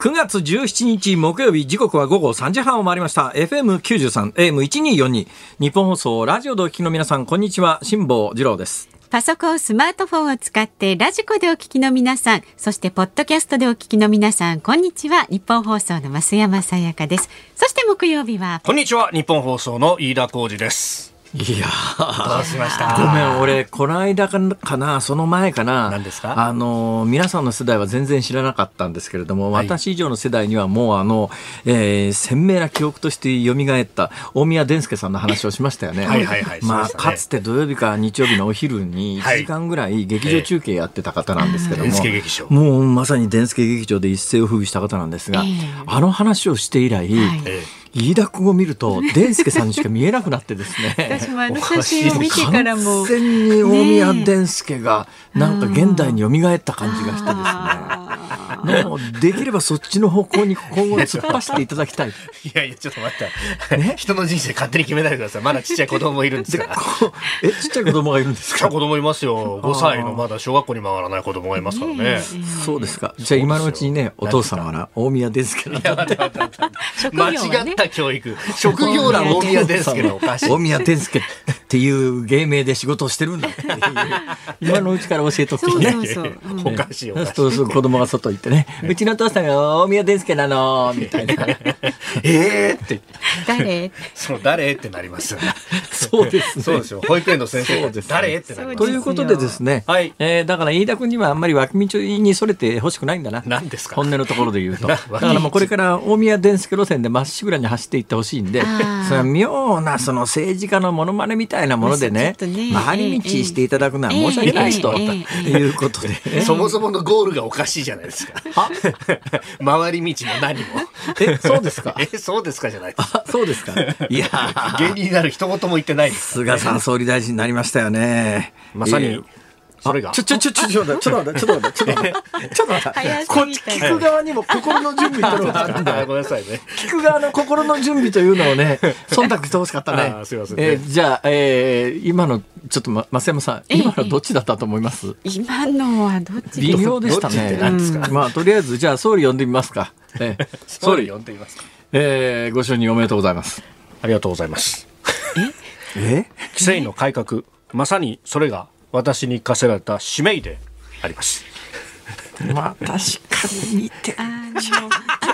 9月17日木曜日時刻は午後3時半を回りました。FM93 AM1242 日本放送ラジオでお聞きの皆さんこんにちは。辛坊治郎です。パソコンスマートフォンを使ってラジコでお聞きの皆さんそしてポッドキャストでお聞きの皆さんこんにちは。日本放送の増山さやかです。そして木曜日はこんにちは。日本放送の飯田浩二ですいやどうしました？ごめん俺この間かなその前かな。何ですか？あの皆さんの世代は全然知らなかったんですけれども、はい、私以上の世代にはもうあの、えー、鮮明な記憶として蘇った大宮伝介さんの話をしましたよね。はいはいはい、まあ、ね、かつて土曜日か日曜日のお昼に1時間ぐらい劇場中継やってた方なんですけども、はいえー、もうまさに伝介劇場で一世を風靡した方なんですが、えー、あの話をして以来、はい飯田君を見ると伝助さんにしか見えなくなってですね。私もあの写真を見てからも完全に大宮伝助がなんか現代に蘇った感じがしてですねもうできればそっちの方向に今後突っ走っていただきたい。いやいやちょっと待って。ね、人の人生勝手に決めないでください。まだちっちゃい子供いるんですから。えちっちゃい子供がいるんですか？子供いますよ。5歳のまだ小学校に回らない子供がいますからね。そうですか。じゃあ今のうちにねお父様は大宮伝助だ間違った教育。職業欄大宮伝助のおかしい。大宮伝助っていう芸名で仕事をしてるんだっていう。今のうちから教えとくとね。おかしいおかしい。そうそう子供が外行ってね。うちの父さんが大宮伝助なの。みたいな。ええって。誰？そう誰？ってなりますそうです、そうですよ。保育園の先生誰？ってなりますということでですね、はい。えー、だから飯田君にはあんまり脇道にそれてほしくないんだな。何ですか？本音のところで言うと。だからもうこれから大宮伝助路線でまっしぐらに走っていってほしいんでその妙なその政治家のものまねみたいなものでねね。回り道していただくのは申し訳ないと、いうことで、そもそものゴールがおかしいじゃないですか。回り道も何も。え、そうですか？え、そうですかじゃないあ、そうですか？いや、芸人になる一言も言ってないです、菅さん総理大臣になりましたよね。まさに。それが？ちょ、ちょ、ちょ、ちょ、ちょ、ちょっと待って、ちょっと待って、ちょっと待って、ちょっと待って、こっち聞く側にも心の準備ってのがあるんだ。ごめんなさいね。聞く側の心の準備というのをね、忖度してほしかったね。すみません。えじゃあ、え今の、ちょっと、ま、増山さん、今のどっちだったと思います今のはどっち微妙でしたね。まあ、とりあえず、じゃあ、総理呼んでみますか。え総理呼んでみますか。えご承認おめでとうございます。ありがとうございます。ええ規制の改革、まさにそれが私に課せられた使命であります。まあ確かに似てる。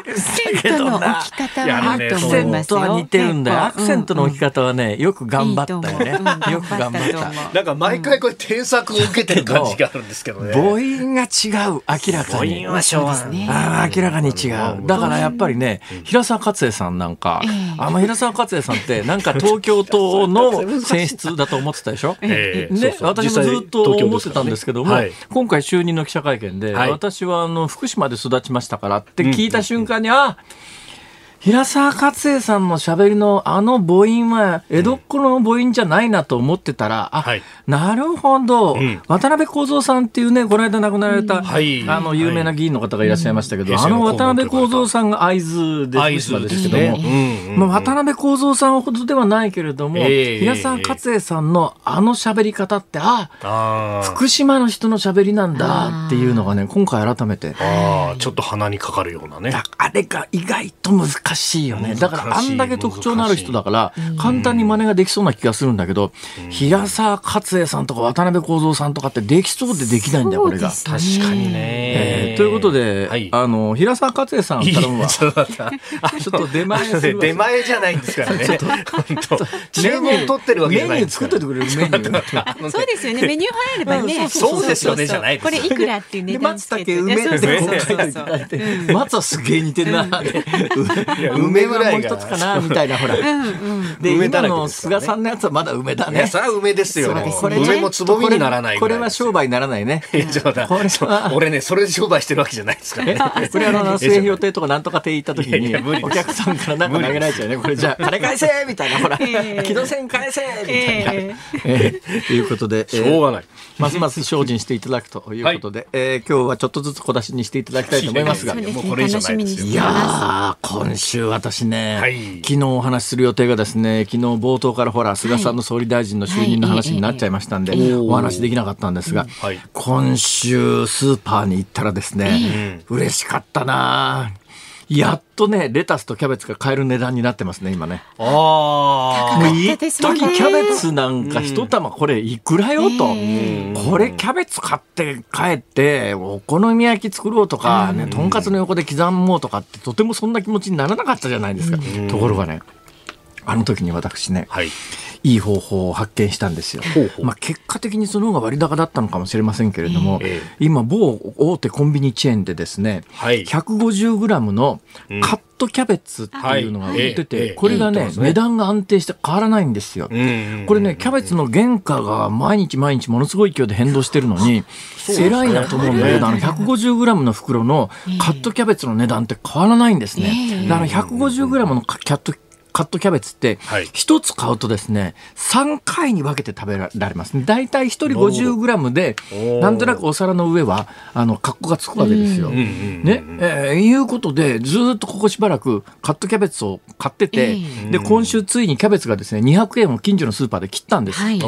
アクセントの置き方はアクセントは似てるんだよ。アクセントの置き方はね、よく頑張ったよね。よく頑張った。なんか毎回これ添削を受けてる感じがあるんですけどね。母音が違う、明らかに。母音は昭和明らかに違う。だからやっぱりね、平沢勝恵さんなんか、あの平沢勝恵さんってなんか東京都の選出だと思ってたでしょ？ね、私もずっと思ってたんですけども、今回就任の記者会見で、私はあの福島で育ちましたからって聞いた瞬間に、あ平沢勝恵さんのしゃべりのあの母音は江戸っ子の母音じゃないなと思ってたら、あ、はい、なるほど、うん、渡辺幸三さんっていうねこの間亡くなられた、うん。はい、あの有名な議員の方がいらっしゃいましたけど、はい、あの渡辺幸三さんが会津で福島ですけども、まあ、渡辺幸三さんほどではないけれども、えー、平沢勝恵さんのあの喋り方ってああ福島の人の喋りなんだっていうのがね今回改めて。あちょっと鼻にかかるようなね。あれが意外と難しいしいよね。だからあんだけ特徴のある人だから、簡単に真似ができそうな気がするんだけど、平沢勝恵さんとか渡辺幸三さんとかってできそうでできないんだよ、これが。確かにね。ということで、あの、平沢勝恵さん頼むわ。ちょっと出前出前じゃないんですからね。注文取ってるわけじゃないメニュー作っててくれるメニュー。そうですよね。メニュー入ればね。そうですよねじゃないこれいくらっていう値段松茸梅って書いていただいて、松はすげえ似てるな。梅はもう一つかなみたいなほら。で今の菅さんのやつはまだ梅だね。それは梅ですよ。梅もつぼみにならないこれは商売にならないね。俺ねそれで商売してるわけじゃないですからね。こ れあの末広亭とかなんとか亭行った時にお客さんからなんか投げられちゃうね。これじゃあ金返せみたいなほら木戸線返せみたいな。ということでしょうがない。ますます精進していただくということで、え今日はちょっとずつ小出しにしていただきたいと思いますが、もうこれ以上ないですよ。いや今週私ね、昨日お話しする予定がですね、昨日冒頭からほら菅さんの総理大臣の就任の話になっちゃいましたんで、お話できなかったんですが、今週スーパーに行ったらですね、嬉しかったな。やっとね、レタスとキャベツが買える値段になってますね、今ね。ああ。もう一時キャベツなんか一玉これいくらよと。これキャベツ買って帰って、お好み焼き作ろうとか、ね、とんかつの横で刻もうとかってとてもそんな気持ちにならなかったじゃないですか。ところがね、あの時に私ね、はい、いい方法を発見したんですよ。まあ、結果的にその方が割高だったのかもしれませんけれども、えー、今某大手コンビニチェーンでですね、はい、150g のカットキャベツっていうのが売ってて、これがね、値段が安定して変わらないんですよ。これね、キャベツの原価が毎日毎日ものすごい勢いで変動してるのに、偉いなと思うんだけど、あの 150g の袋のカットキャベツの値段って変わらないんですね。だから 150g のキャットカットキャベツって、一つ買うとですね、3回に分けて食べられます、ね。大体1人50グラムで、なんとなくお皿の上は、あの、格好がつくわけですよ。ね、えー、いうことで、ずっとここしばらくカットキャベツを買ってて、で、今週ついにキャベツがですね、200円を近所のスーパーで切ったんです。はい、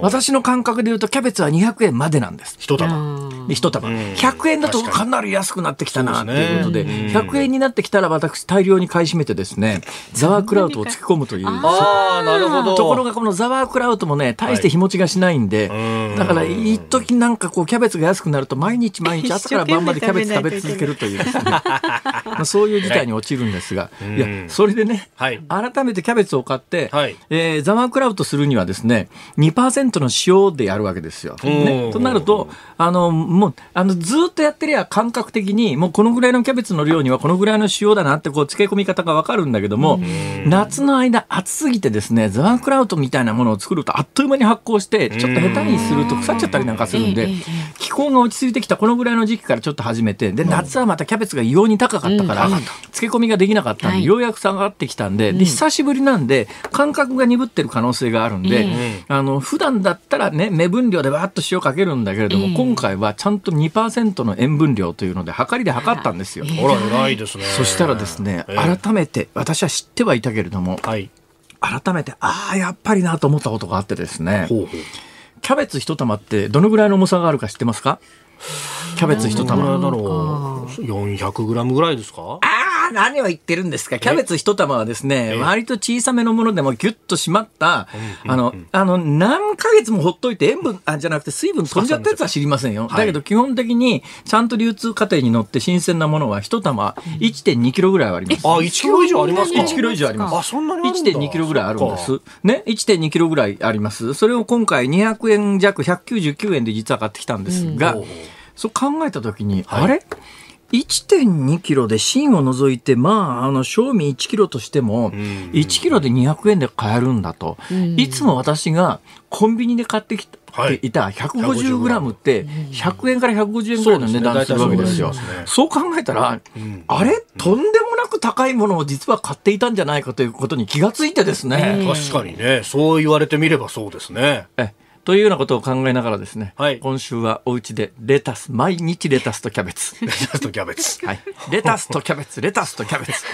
私の感覚で言うと、キャベツは200円までなんです。一玉。一玉。100円だとかなり安くなってきたな、ということで、100円になってきたら私大量に買い占めてですね、ザワークラウトを突き込むという。ああ、なるほど。ところがこのザワークラウトもね、大して日持ちがしないんで、はい、だから一時なんかこうキャベツが安くなると毎日毎日朝から晩までキャベツ食べ続けるというですね、そういう事態に陥るんですが、いや、それでね、はい、改めてキャベツを買って、はい、えー、ザワークラウトするにはですね、2%の塩でやるわけですよ。ね、となると、あの、もう、あの、ずっとやってりゃ感覚的に、もうこのぐらいのキャベツの量にはこのぐらいの塩だなって、こう、漬け込み方がわかるんだけども、夏の間暑すぎてですね、ザワークラウトみたいなものを作るとあっという間に発酵して、ちょっと下手にすると腐っちゃったりなんかするんで、気候が落ち着いてきたこのぐらいの時期からちょっと始めて、で、夏はまたキャベツが異様に高かったから、漬け込みができなかったんで、ようやく下がってきたんで、で、久しぶりなんで、感覚が鈍ってる可能性があるんで、あの、普段だったらね、目分量でわーっと塩かけるんだけれども、今回はちゃんと2%の塩分量というので、測りで測ったんですよ。ほら、偉いですね。そしたらですね、改めて、私は知ってはいたけれども、はい、改めて、ああ、やっぱりなと思ったことがあってですね、ほうほう。キャベツ一玉ってどのぐらいの重さがあるか知ってますか？キャベツ一玉。だろう？400グラムぐらいですか？あ何を言ってるんですか？キャベツ一玉はですね、割と小さめのものでもギュッと締まった、あの、あの、何ヶ月もほっといて塩分、あ、じゃなくて水分飛んじゃったやつは知りませんよ。だけど基本的に、ちゃんと流通過程に乗って新鮮なものは一玉1.2キロぐらいはあります。あ、1キロ以上ありますか ?1 キロ以上あります。あ、そんなに1.2キロぐらいあるんです。ね、1.2キロぐらいあります。それを今回200円弱、199円で実は買ってきたんですが、そう考えたときに、あれ？1.2キロで芯を除いて、まあ、あの、賞味1キロとしても、1キロで200円で買えるんだと。いつも私がコンビニで買ってきてい。た150グラムって、100円から150円ぐらいの値段するわけですよ。そう考えたら、あれ？とんでもなく高いものを実は買っていたんじゃないかということに気がついてですね。確かにね。そう言われてみればそうですね。えというようなことを考えながらですね、はい、今週はお家でレタス、毎日レタスとキャベツ。レタスとキャベツ。はい。レタスとキャベツ、レタスとキャベツ。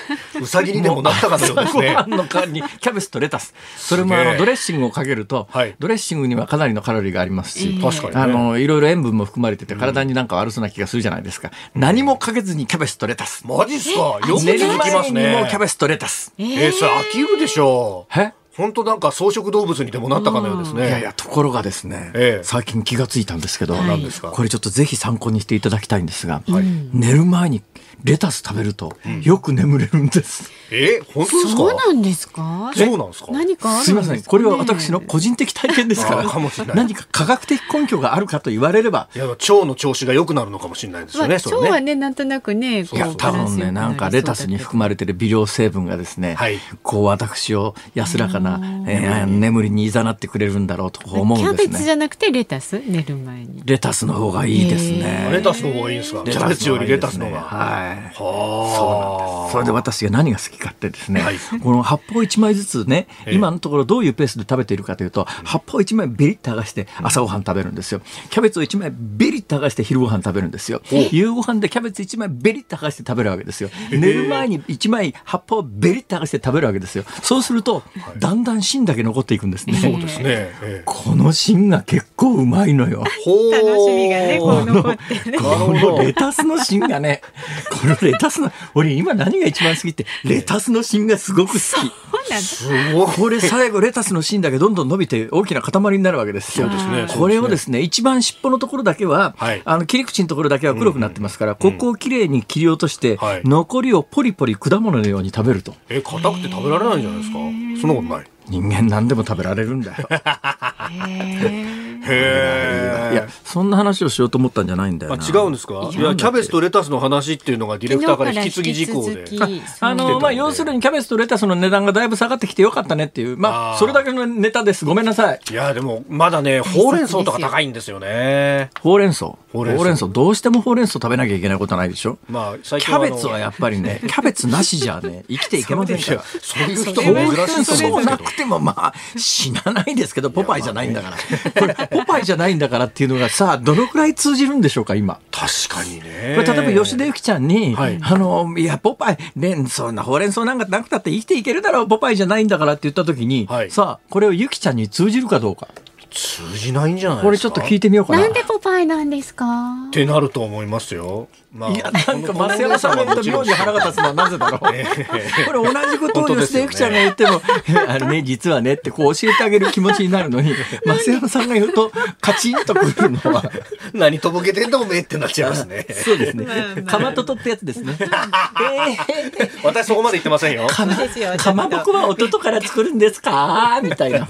うさぎにでもなったかのようですね。ご飯の代わりにキャベツとレタス。それもあのドレッシングをかけると、はい、ドレッシングにはかなりのカロリーがありますし、確かに、ね、あの、いろいろ塩分も含まれてて体になんか悪そうな気がするじゃないですか。うん、何もかけずにキャベツとレタス。マジっすかよく続きますね。にもキャベツとレタス。えー、それ飽きるでしょう。え本当なんか草食動物にでもなったかのようですね。いやいや、ところがですね、ええ、最近気がついたんですけど、はい、これちょっとぜひ参考にしていただきたいんですが、はい、寝る前にレタス食べるとよく眠れるんです。うん、え本当ですか？そうなんですか？そうなんですか？何かすみません。これは私の個人的体験ですから、か何か科学的根拠があるかと言われれば。いや、腸の調子が良くなるのかもしれないですよね。まあ、腸はね、なんとなくね、いや、多分ね、なんかレタスに含まれてる微量成分がですね、はい、こう私を安らかな、えー、眠りに誘ってくれるんだろうと思うんですね。キャベツじゃなくてレタス？寝る前に。レタスの方がいいですね。レタスの方がいいんですか？キャベツよりレタスの方が。はい。はあ。そうなんです。それで私が何が好きかってですね、はい、この葉っぱを1枚ずつね、今のところどういうペースで食べているかというと、葉っぱを1枚ベリッと剥がして朝ごはん食べるんですよ。キャベツを1枚ベリッと剥がして昼ごはん食べるんですよ。夕ごはんでキャベツ1枚ベリッと剥がして食べるわけですよ。寝る前に1枚葉っぱをベリッと剥がして食べるわけですよ。そうすると、だんだん芯だけ残っていくんですね。そうですね。この芯が結構うまいのよ。楽しみがね、こう残ってね。このレタスの芯がね、このレタスの、俺今何が一番好きって、レタスの芯がすごく好き。すごい。これ最後レタスの芯だけどんどん伸びて大きな塊になるわけですよ。これをですね、一番尻尾のところだけは、はい、あの切り口のところだけは黒くなってますから、ここをきれいに切り落として、残りをポリポリ果物のように食べると。え、硬くて食べられないんじゃないですか？そんなことない。人間何でも食べられるんだよ。へえ。いや、そんな話をしようと思ったんじゃないんだよあ、違うんですか？いや、キャベツとレタスの話っていうのがディレクターから引き継ぎ事項で。あの、まあ、要するにキャベツとレタスの値段がだいぶ下がってきてよかったねっていう、まあ、それだけのネタです。ごめんなさい。いや、でも、まだね、ほうれん草とか高いんですよね。ほうれん草ほうれん草。どうしてもほうれん草食べなきゃいけないことないでしょまあ、最近キャベツはやっぱりね、キャベツなしじゃね、生きていけませんから。そういう人も珍しいと思うそうなくても、まあ、死なないですけど、ポパイじゃないんだから。これ、ポパイじゃないんだからっていうのがさあ、どのくらい通じるんでしょうか、今？確かにね。これ、例えば吉田ゆきちゃんに、はい、あの、いや、ポパイ、ね、そんなほうれん草なんかなくたって生きていけるだろう、ポパイじゃないんだからって言った時に、はい、さあ、これをゆきちゃんに通じるかどうか。通じないんじゃないこれちょっと聞いてみようかな。なんでポパイなんですか？ってなると思いますよ。まあ、いや、なんか、松山さんが妙に腹が立つのはなぜだろう。これ同じことを吉田ゆきちゃんが言っても、あれね、実はねってこう教えてあげる気持ちになるのに、松山さんが言うと、カチンとくるのは。何とぼけてんだおめえってなっちゃいますね。そうですね。かまととってやつですね。私そこまで言ってませんよ。かまぼこは弟から作るんですか？みたいな。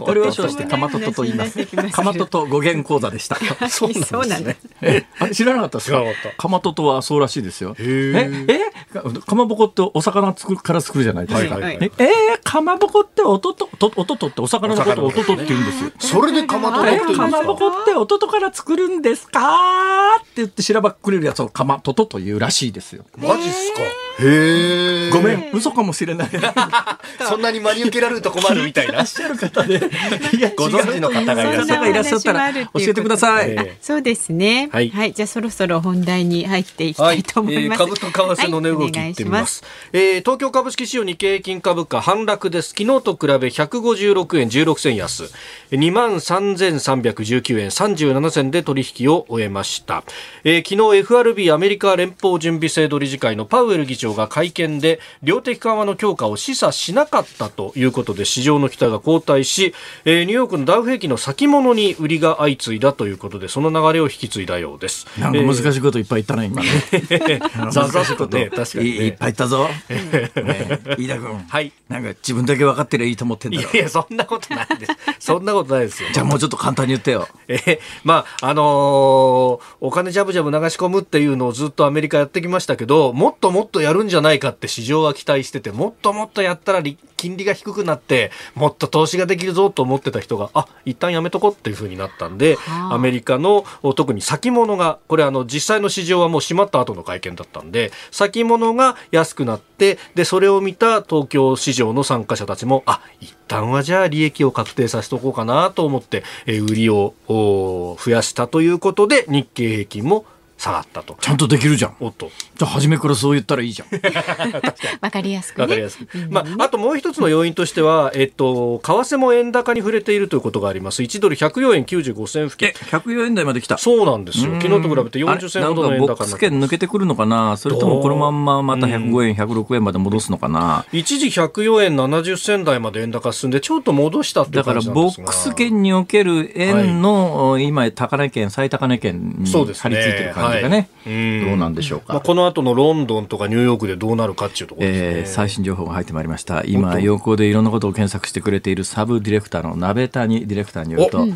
俺を称してかまととと言います。かまとと語源講座でした。そうなんですね。知らなかったですか？かまととはそうらしいですよ。え、え、かまぼこってお魚作るから作るじゃないですか。え、えかまぼこっておとと、おととってお魚のことおととって言うんですよ。それでかまととって言うんですか？かまぼこっておととから作るんですか？って言ってしらばっくれるやつをかまととというらしいですよ。マジっすか？へえ。ごめん、嘘かもしれない。そんなに真に受けられると困るみたいな。いらっしゃる方で、ご存知の方がいらっしゃったら教えてください。そうですね。はい。じゃあそろそろ本題に入っていきたいと思います。株と為替の値動きいってみます。え東京株式市場日経平均株価反落です。昨日と比べ156円16銭安、2万3319円37銭で取引を終えました。え昨日 FRB アメリカ連邦準備制度理事会のパウエル議長長が会見で量的緩和の強化を示唆しなかったということで市場の期待が後退し、えー、ニューヨークのダウ平均の先物に売りが相次いだということでその流れを引き継いだようですなんか難しいこといっぱい言ったね、今ね。ざざっとね確かに、ね、いっぱい言ったぞ、ね、飯田君。はい。なんか自分だけ分かってりゃいいと思ってんだろ。いやそんなことないです。そんなことないですよ。じゃあもうちょっと簡単に言ってよ。えー、まああのー、お金ジャブジャブ流し込むっていうのをずっとアメリカやってきましたけどもっともっとやるんじゃないかって市場は期待してて、もっともっとやったら金利が低くなって、もっと投資ができるぞと思ってた人が、あ、一旦やめとこうっていうふうになったんで、はあ、アメリカの特に先物が、これあの実際の市場はもう閉まった後の会見だったんで、先物が安くなって、で、それを見た東京市場の参加者たちも、あ、一旦はじゃあ利益を確定させておこうかなと思って、え売りを増やしたということで、日経平均も下がったと。ちゃんとできるじゃん。おっと。じゃあ初めからそう言ったらいいじゃん。わかりやすく、ね、わかりやすく。まあ、あともう一つの要因としては、えっと、為替も円高に触れているということがあります。1ドル104円95銭付近。104円台まで来た。そうなんですよ。昨日と比べて40銭ほどの円高になボックス券抜けてくるのかなそれともこのまんままた105円、106円まで戻すのかな一時104円70銭台まで円高進んで、ちょっと戻したってだからボックス券における円の、はい、今、高値圏、最高値圏に張り付いてる感じがね、はい、どうなんでしょうか。まあ、この後のロンドンとかニューヨークでどうなるかっていうところですね、えー、最新情報が入ってまいりました。今、横行でいろんなことを検索してくれているサブディレクターの鍋谷ディレクターによると、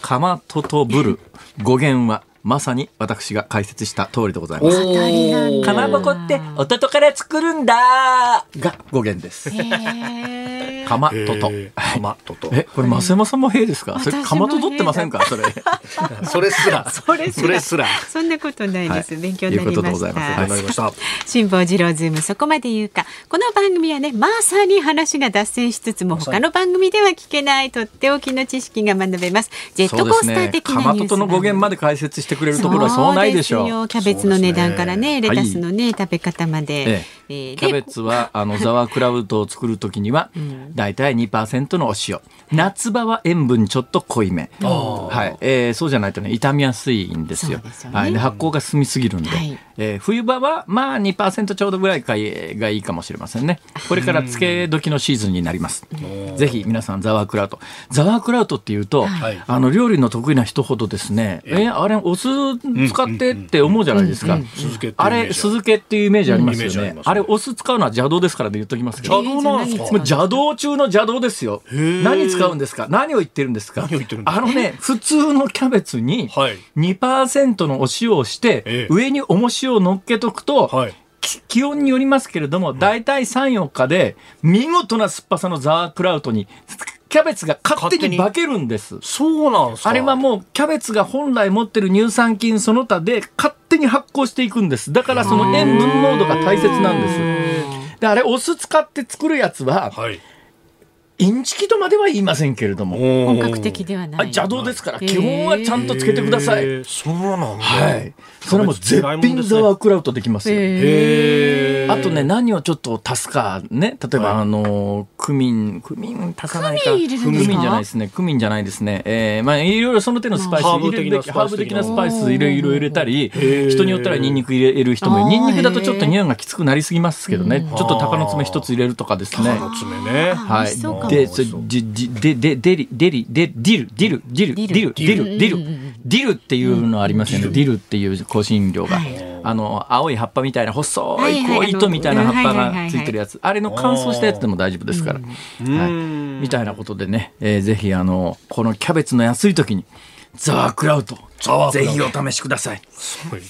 かまととぶる語源は、まさに私が解説した通りでございます。かまぼこっておととから作るんだが語源です。かまとと。かまとと。え、これ増山さんもへですか？それかまととってませんか？それ。それすら。それすら。そんなことないです。勉強になりました。辛坊治郎ズームそこまで言うか。この番組はね、まさに話が脱線しつつも他の番組では聞けないとっておきの知識が学べます。ジェットコースター的なニュース。かまととの語源まで解説してしてくれるところはそうないでしょう。キャベツの値段からね、レタスのね、食べ方まで。ええ。キャベツはあのザワークラウドを作るときには、だいたい2%のお塩。夏場は塩分ちょっと濃いめ。はい、えー、そうじゃないとね、傷みやすいんですよ。すよね、はい、で発酵が進みすぎるんで、はい、えー、冬場はまあ2%ちょうどぐらいがいいかもしれませんね。これから漬け時のシーズンになります。ぜひ皆さんザワークラウト。ザワークラウトっていうと、はい、あの料理の得意な人ほどですね、えー、あれお酢使ってって思うじゃないですか。あれ酢漬けっていうイメージありますよね。あれお酢使うのは邪道ですからで言っときますけど。邪道なんですか？邪道中の邪道ですよ。何使うんですか？何を言ってるんですか？あのね普通のキャベツに2%のお塩をして、上に重塩を乗っけとくと、はい、気温によりますけれども、大体3、4日で、見事な酸っぱさのザワークラウトに、キャベツが勝手に化けるんです。そうなんですか？あれはもう、キャベツが本来持ってる乳酸菌その他で、勝手に発酵していくんです。だからその塩分濃度が大切なんです。で、あれ、お酢使って作るやつは、はいインチキとまでは言いませんけれども。本格的ではない。邪道ですから基本はちゃんとつけてください。そうなんはい。それも絶品ザワークラウトできますよ。あとね何をちょっと足すかね。例えば、あのクミンクミン足さないか。クミンじゃないですね。クミンじゃないですね。えー、まあいろいろその手のスパイスハーブ的なスパイスいろいろ入れたり人によったらニンニク入れる人もニンニクだとちょっと匂いがきつくなりすぎますけどね。ちょっと鷹の爪一つ入れるとかですね。鷹の爪ね。はいで、そじじででデリデリデディルディルディルディルディルディルディルっていうのありますよね。ディルっていう香辛料が、あの青い葉っぱみたいな細いこう糸みたいな葉っぱがついてるやつ、あれの乾燥したやつでも大丈夫ですから、はい、みたいなことでね、えー、ぜひあのこのキャベツの安い時にザワークラウトぜひお試しください。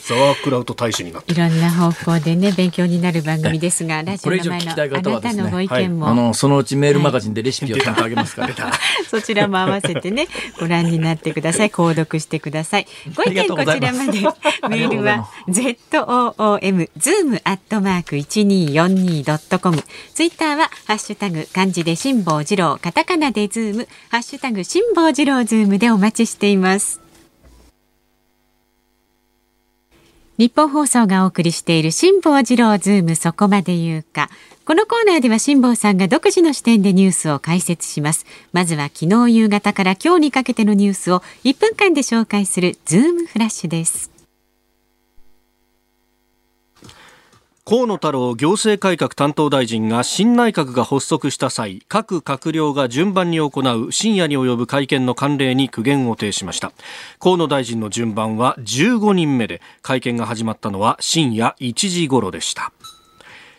ザワークラウト大使になっていろんな方向でね勉強になる番組ですが、ラジオの前のあなたのご意見も、あのそのうちメールマガジンでレシピをちゃんとあげますから、そちらも合わせてねご覧になってください。購読してください。ご意見こちらまでメールは z o o m zoom アットマーク一二四二ドットコム。ツイッターはハッシュタグ漢字で辛坊治郎カタカナでズーム。ハッシュタグ辛坊治郎ズームでお待ちしています。ニッポン放送がお送りしている辛坊治郎ズームそこまで言うか。このコーナーでは辛坊さんが独自の視点でニュースを解説します。まずは昨日夕方から今日にかけてのニュースを1分間で紹介するズームフラッシュです。河野太郎行政改革担当大臣が新内閣が発足した際各閣僚が順番に行う深夜に及ぶ会見の慣例に苦言を呈しました。河野大臣の順番は15人目で会見が始まったのは深夜1時頃でした。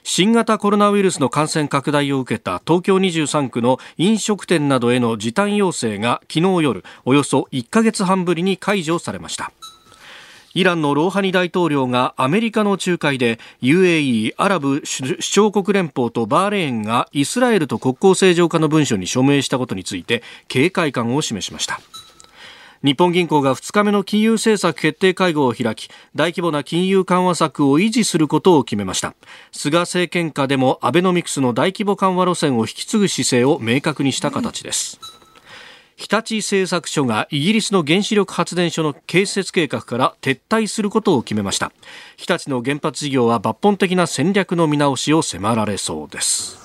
新型コロナウイルスの感染拡大を受けた東京23区の飲食店などへの時短要請が昨日夜およそ1ヶ月半ぶりに解除されました。イランのローハニ大統領がアメリカの仲介で UAE= アラブ首長国連邦とバーレーンがイスラエルと国交正常化の文書に署名したことについて警戒感を示しました。日本銀行が2日目の金融政策決定会合を開き大規模な金融緩和策を維持することを決めました。菅政権下でもアベノミクスの大規模緩和路線を引き継ぐ姿勢を明確にした形です。日立製作所がイギリスの原子力発電所の建設計画から撤退することを決めました。日立の原発事業は抜本的な戦略の見直しを迫られそうです。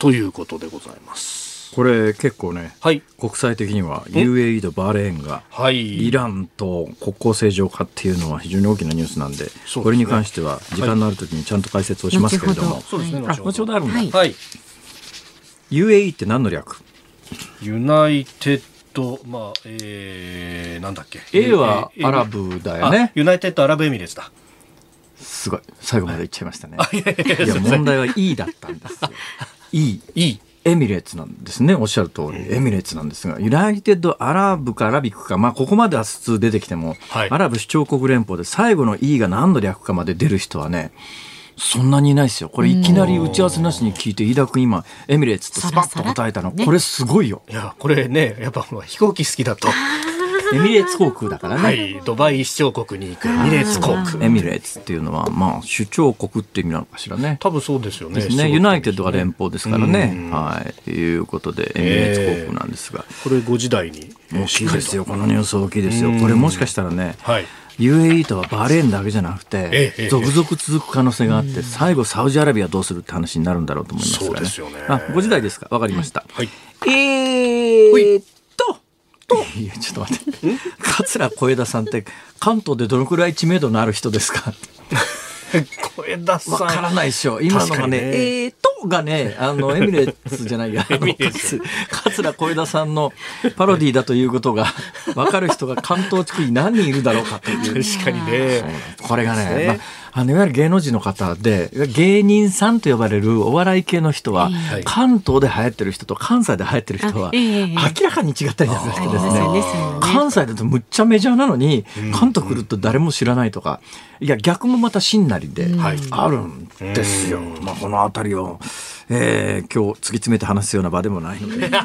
ということでございます。これ結構ね、はい、国際的には UAE とバーレーンが、はい、イランと国交正常化っていうのは非常に大きなニュースなんで、でね、これに関しては時間のある時にちゃんと解説をしますけれども、そうですね、後ほどあるんだ、はい、UAE って何の略？ユナイテッド、まあ、えー、なんだっけ？A はアラブだよね。ユナイテッドアラブエミレーツだ。すごい。最後まで言っちゃいましたね。いや、問題は E だったんですよ。E。E。エミレーツなんですね。おっしゃる通り。エミレーツなんですが、ユナイテッドアラブかアラビックか、まあ、ここまでは普通出てきても、はい、アラブ首長国連邦で最後の E が何の略かまで出る人はね、そんなにいないですよ。これいきなり打ち合わせなしに聞いて、飯田君今、エミレーツとスパッと答えたの。これすごいよ。いや、これね、やっぱ飛行機好きだと。エミレーツ航空だからね。はい、ドバイ首長国に行くエミレーツ航空。エミレーツっていうのは、まあ、首長国って意味なのかしらね。多分そうですよね。ねユナイテッドが連邦ですからね。はい。ということで、エミレーツ航空なんですが。これ5時台に。大きいですよ。このニュース大きいですよ。これもしかしたらね、はい。UAE とはバーレーンだけじゃなくて、続々続く可能性があって、最後、サウジアラビアどうするって話になるんだろうと思いますがね。そうですよね。あ、5時台ですか？わかりました。はい。えーと、と、いや、ちょっと待って。桂小枝さんって、関東でどのくらい知名度のある人ですか？小枝さん。わからないでしょ。今のがね、ね。えーとがね、あの、エミレーツじゃないや、あの、桂小枝さんのパロディだということが、わかる人が関東地区に何人いるだろうかという。確かにね。これがね、まああのいわゆる芸能人の方で芸人さんと呼ばれるお笑い系の人は、えー、関東で流行ってる人と関西で流行ってる人は、明らかに違ったりなんかしてですね、関西だとむっちゃメジャーなのに、関東来ると誰も知らないとか、いや逆もまたしんなりであるんですよ。まあ、この辺りをえー、今日突き詰めて話すような場でもないので。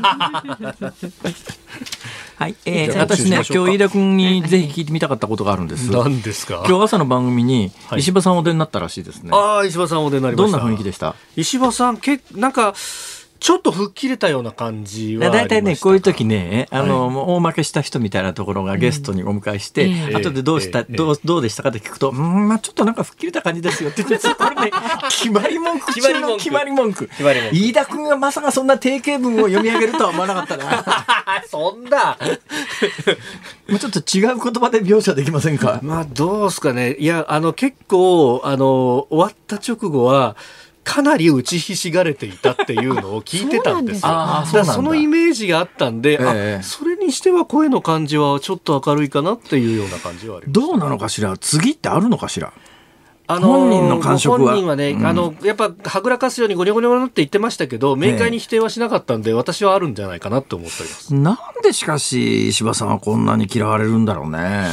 はい、えー、私ね、今日飯田君にぜひ聞いてみたかったことがあるんです。何ですか？今日朝の番組に石破さんお出になったらしいですね。はい、ああ、石破さんお出になりました。どんな雰囲気でした？石破さん、けなんか、ちょっと吹っ切れたような感じは大体ね、こういう時ね、あの、はい、大負けした人みたいなところがゲストにお迎えして、うん、後でどうした、えー、どう、どうでしたかって聞くと、うん、まあちょっとなんか吹っ切れた感じですよって言って、これね、決まり文句中の決まり文句。決まり文句。飯田君がまさかそんな定型文を読み上げるとは思わなかったな。そんな。もうちょっと違う言葉で描写できませんか？まあどうですかね。いや、あの結構、あの、終わった直後は、かなり打ちひしがれていたっていうのを聞いてたんですよ。そそのイメージがあったんで、えー、それにしては声の感じはちょっと明るいかなっていうような感じはあります。どうなのかしら？次ってあるのかしら？あの本人の感触は？本人はね、うん、あの、やっぱ、はぐらかすようにゴニョゴニョって言ってましたけど、明快に否定はしなかったんで、私はあるんじゃないかなって思っております。なんでしかし、石破さんはこんなに嫌われるんだろうね。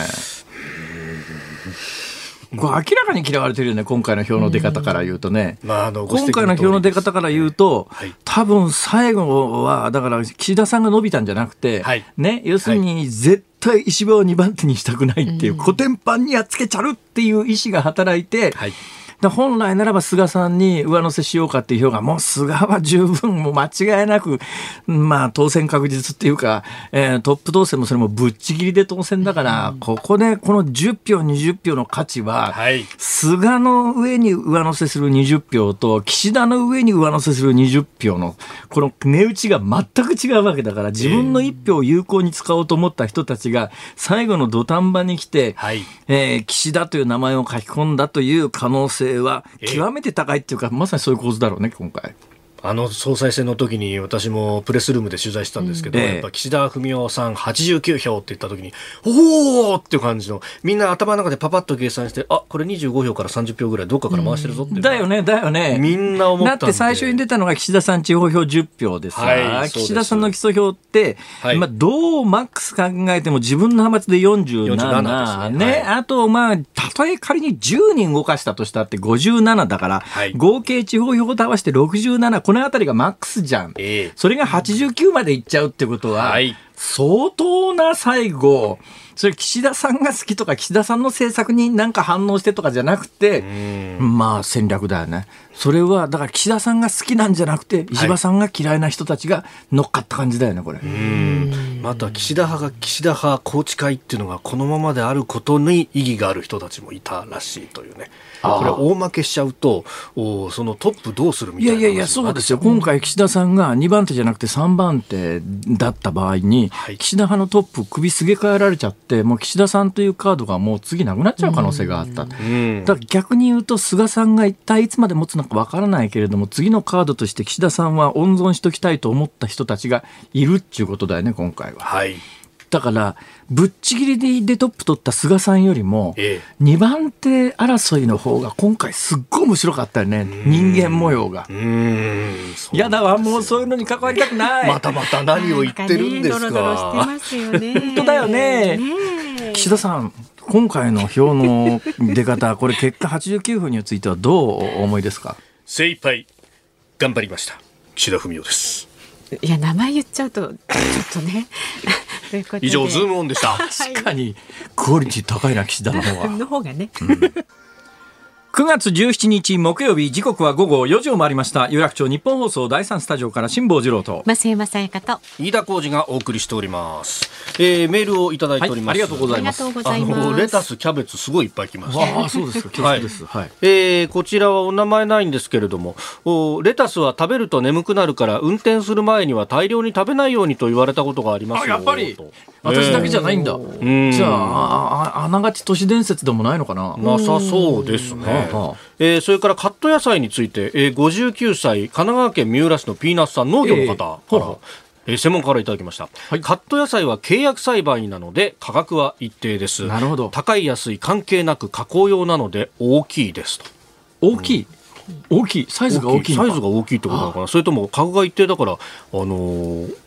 これ明らかに嫌われてるよね、今回の票の出方から言うとね。まあ、あの今回の票の出方から言うと、はい、多分最後は、だから岸田さんが伸びたんじゃなくて、はい、ね、要するに絶対石破を2番手にしたくないっていう、コテンパンにやっつけちゃうっていう意思が働いて、はい本来ならば菅さんに上乗せしようかっていう票が、もう菅は十分、もう間違いなく、まあ当選確実っていうか、えー、トップ当選もそれもぶっちぎりで当選だから、うん、ここでこの10票、20票の価値は、はい、菅の上に上乗せする20票と、岸田の上に上乗せする20票の、この値打ちが全く違うわけだから、自分の1票を有効に使おうと思った人たちが、最後の土壇場に来て、はい、えー、岸田という名前を書き込んだという可能性性は極めて高いっていうか、まさにそういう構図だろうね、今回。あの総裁選の時に私もプレスルームで取材したんですけど、うん、やっぱ岸田文雄さん89票って言った時に、おおっていう感じの、みんな頭の中でパパッと計算して、あこれ25票から30票ぐらいどっかから回してるぞって、うん、だよね、だよね。みんな思っただって最初に出たのが岸田さん地方票10票ですから、はい、岸田さんの基礎票って、はい、まあ、どうマックス考えても自分の派閥で47、47ね、ね。はい、あと、まあ、たとえ仮に10人動かしたとしたって57だから、合計地方票と合わせて67、この辺りがマックスじゃん。えー、それが89までいっちゃうってことは、はい、相当な最後、それ岸田さんが好きとか岸田さんの政策になんか反応してとかじゃなくて、まあ戦略だよね。それはだから岸田さんが好きなんじゃなくて石破さんが嫌いな人たちが乗っかった感じだよねこれ。また岸田派が岸田派宏池会っていうのがこのままであることに意義がある人たちもいたらしいというね。これ大負けしちゃうとおそのトップどうするみたいないやいやそうですよ。今回岸田さんが2番手じゃなくて3番手だった場合に、はい、岸田派のトップ首すげ替えられちゃってもう岸田さんというカードがもう次なくなっちゃう可能性があった。だから逆に言うと菅さんが一体いつまで持つのかわからないけれども次のカードとして岸田さんは温存しときたいと思った人たちがいるっていうことだよね今回は。はいだから、ぶっちぎりでトップ取った菅さんよりも、2番手争いの方が今回すっごい面白かったよね。人間模様が。いやだわ、もうそういうのに関わりたくない。またまた何を言ってるんですか。ね、ドロドロしてますよね。本当だよね。岸田さん、今回の票の出方、これ結果89分についてはどうお思いですか？精一杯頑張りました。岸田文雄です。いや名前言っちゃうとちょっとね以上ズームオンでした。確かにクオリティ高いな岸田の方は。の方がね、うん9月17日木曜日時刻は午後4時を回りました。有楽町日本放送第三スタジオから辛坊治郎と。増山さやかと。飯田浩二がお送りしております、えー、メールをいただいております、はい、ありがとうございます。あのレタスキャベツすごいいっぱい来ました。あそうですかはい、はい、えー、こちらはお名前ないんですけれどもおレタスは食べると眠くなるから運転する前には大量に食べないようにと言われたことがありますやっぱり。私だけじゃないんだ、えー、じゃああながち都市伝説でもないのかな？なさそうですね、えー、それからカット野菜について、えー、59歳神奈川県三浦市のピーナッツさん農業の方、えーえー、専門家からいただきました、はい、カット野菜は契約栽培なので価格は一定です。なるほど。高い安い関係なく加工用なので大きいですと。大きい、うん、大きい？サイズが大きいサイズが大きいってことなのかなそれとも価格が一定だからあのー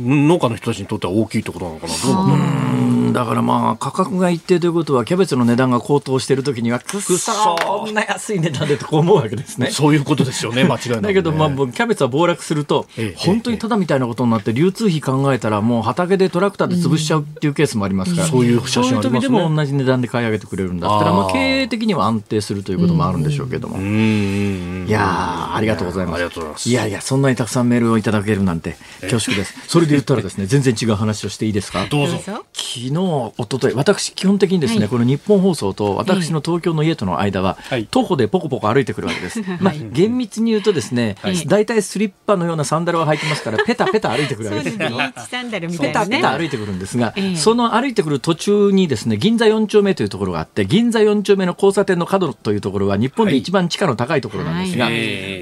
農家の人たちにとっては大きいってことなのかな？どうなん。だだからまあ価格が一定ということはキャベツの値段が高騰しているときにはくっそこんな安い値段でと思うわけですね。そういうことですよね。間違いない、ね、だけどまあキャベツは暴落すると、本当にただみたいなことになって流通費考えたらもう畑でトラクターで潰しちゃうっていうケースもありますから、そういう写真ありね。時でも同じ値段で買い上げてくれるんだったらまあ経営的には安定するということもあるんでしょうけども。いやありがとうございます。いやいやそんなにたくさんメールをいただけるなんて恐縮です。それで言ったらですね全然違う話をしていいですか？どうぞ。昨日一昨日私基本的にですね、はい、この日本放送と私の東京の家との間は、はい、徒歩でポコポコ歩いてくるわけです、まあ厳密に言うとですね、大体スリッパのようなサンダルを履いてますからペタペタ歩いてくるわけです。けどペタペタ歩いてくるんですが、その歩いてくる途中にですね銀座4丁目というところがあって銀座4丁目の交差点の角というところは日本で一番地価の高いところなんですが、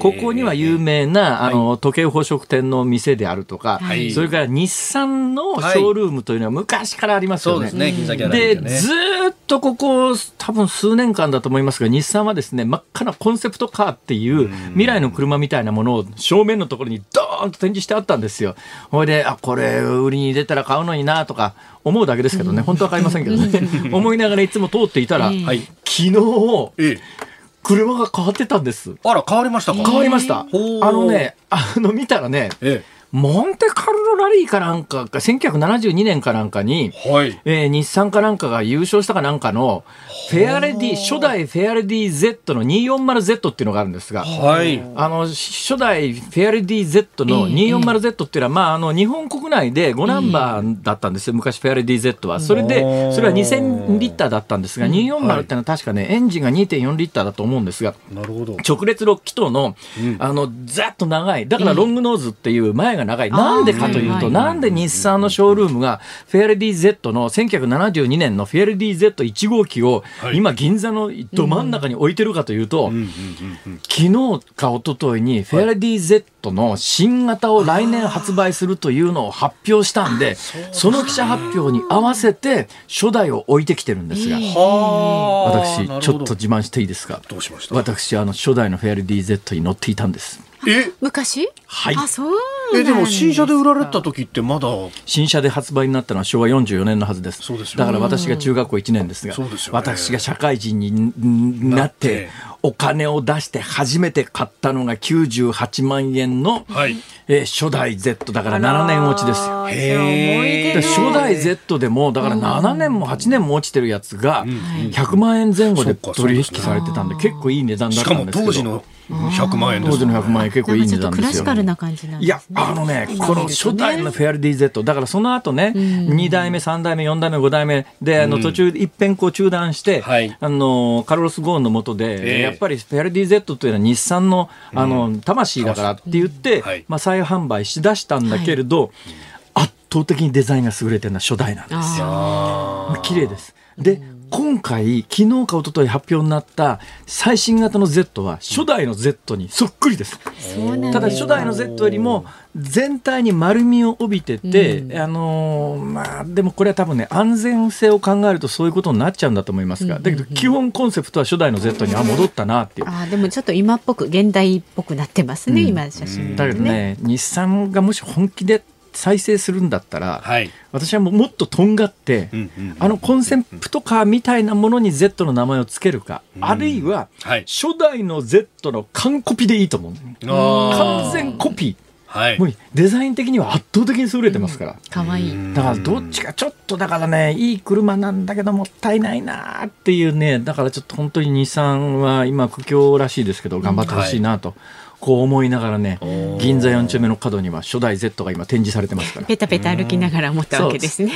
ここには有名なあの時計宝飾店の店であるとか、それから日産のショールームというのは昔からありますよね。はい、そうですね、で、ずっとここ、多分数年間だと思いますが、日産はですね、真っ赤なコンセプトカーっていう未来の車みたいなものを正面のところにドーンと展示してあったんですよ。ほいで、あ、これ売りに出たら買うのになとか思うだけですけどね、本当は買いませんけどね。思いながらいつも通っていたら、はい、昨日、ええ。車が変わってたんです。あら、変わりましたか？変わりました。あのね、あの、見たらね、ええモンテカルロラリーかなんかが、1972年かなんかに、はい、えー、日産かなんかが優勝したかなんかの、フェアレディ、初代フェアレディ Z の 240Z っていうのがあるんですが、はい、あの、初代フェアレディ Z の 240Z っていうのは、まあ、あの、日本国内で5ナンバーだったんですよ、昔フェアレディ Z は。それで、それは2000リッターだったんですが、240っていうのは確かね、エンジンが2.4リッターだと思うんですが、なるほど。直列6気筒の、あの、ざっと長い、だからロングノーズっていう前が長い。なんでかというと、なんで日産のショールームが、フェアレディ Z の1972年のフェアレディ Z1 号機を、今、銀座のど真ん中に置いてるかというと、昨日か一昨日に、フェアレディ Z の新型を来年発売するというのを発表したんで、その記者発表に合わせて、初代を置いてきてるんですが、私、ちょっと自慢していいですか？私、あの、初代のフェアレディ Z に乗っていたんです。え？昔？はい。あそうえでも新車で売られた時ってまだ？新車で発売になったのは昭和44年のはずです。そうですだから私が中学校1年ですが、ね、私が社会人になってお金を出して初めて買ったのが98万円年の、はい。えー、初代 Z だから7年落ちですよ。へ初代 Z でもだから7年も8年も落ちてるやつが100万円前後で取引されてたんで結構いい値段だったんですけど。しかも当時の100万円当時の100万円結構いい値段ですよ、クラシカルな感じなんいやあのねこの初代のフェアリディ Z だからその後ね、うん、2代目3代目4代目5代目であの途中一遍こう中断して、あのカルロス・ゴーンのもとで、やっぱりフェアリディ Z というのは日産のあの魂だからって言って、まあ、再販売しだしたんだけれど、圧倒的にデザインが優れてるのは初代なんですよ。綺麗です。で、今回、昨日か一昨日発表になった最新型の Z は初代の Z にそっくりです。ただ初代の Z よりも全体に丸みを帯びてて、うん、あのー、まあでもこれは多分ね安全性を考えるとそういうことになっちゃうんだと思いますが、だけど基本コンセプトは初代の Z にあ戻ったなっていう。あでもちょっと今っぽく現代っぽくなってますね、うん、今写真、ね、だけどね日産がもし本気で再生するんだったら、はい、私はももっととんがって、うんうんうん、あのコンセプトカーみたいなものに Z の名前を付けるか、うん、あるいは、はい、初代の Z の完コピでいいと思う。完全コピー。はい、もうデザイン的には圧倒的に優れてますから。可、う、愛、いだからどっちかちょっとだからね、いい車なんだけどもったいないなっていうね、だからちょっと本当に日産は今苦境らしいですけど、頑張ってほしいなと。はいこう思いながらね銀座4丁目の角には初代 Z が今展示されてますから。ペタペタ歩きながら思ったわけですね。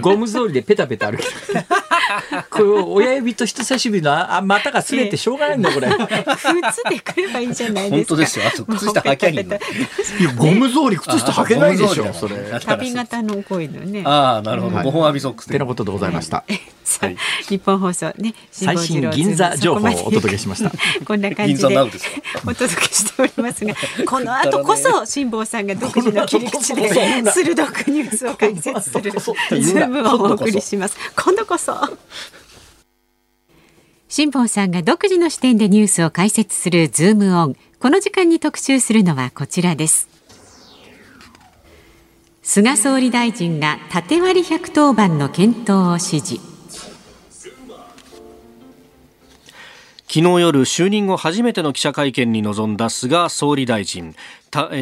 ゴム草履でペタペタ歩き これ親指と人差し指のあ股がすれてしょうがないんだこれ。靴でくればいいんじゃないですか。本当ですよ。あと靴下履けに。いやゴム草履靴下履けないでしょ。それ。旅型のこういうのね。ああなるほど。5本浴ソックスってなことでございました。日本放送ね。最新銀座情報をお届けしました。こんな感じで お届けしておりますが、この後こそ辛坊さんが独自の切り口で鋭くニュースを解説するズームをお送りします。今度こそ。辛坊さんが独自の視点でニュースを解説するズームオン。この時間に特集するのはこちらです。菅総理大臣が縦割り110番の検討を指示。昨日夜就任後初めての記者会見に臨んだ菅総理大臣。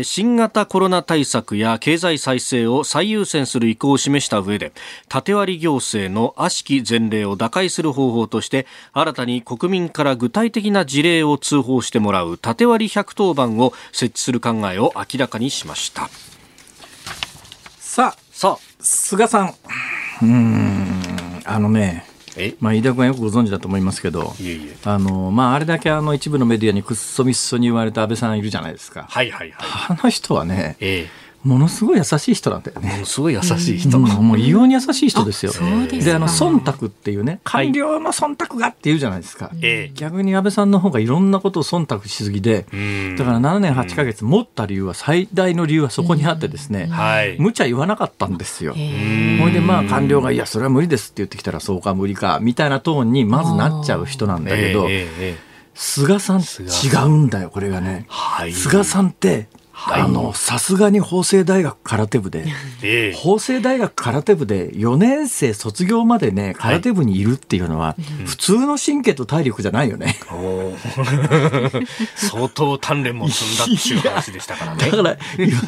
新型コロナ対策や経済再生を最優先する意向を示した上で縦割り行政の悪しき前例を打開する方法として新たに国民から具体的な事例を通報してもらう縦割り110番を設置する考えを明らかにしました。さあさあ。菅さん。うん。あのねまあ、飯田君はよくご存知だと思いますけどあの、まあ、あれだけあの一部のメディアにくっそみっそに言われた安倍さんいるじゃないですか。はいはいはい、あの人はね、ええものすごい優しい人なんだよね。ものすごい優しい人。うん、もう異様に優しい人ですよ。であの忖度っていうね、官僚の忖度がって言うじゃないですか。はい、逆に安倍さんの方がいろんなことを忖度しすぎで、だから7年8か月持った理由は最大の理由はそこにあってですね、無茶言わなかったんですよ。ほいでまあ官僚がいやそれは無理ですって言ってきたらそうか無理かみたいなトーンにまずなっちゃう人なんだけど。菅さん違うんだよこれがね、はい、菅さんってはい、あのさすがに法政大学空手部で、えー、法政大学空手部で4年生卒業までね空手部にいるっていうのは、はい、普通の神経と体力じゃないよね。相当鍛錬も積んだっていう話でしたからね。だからいわ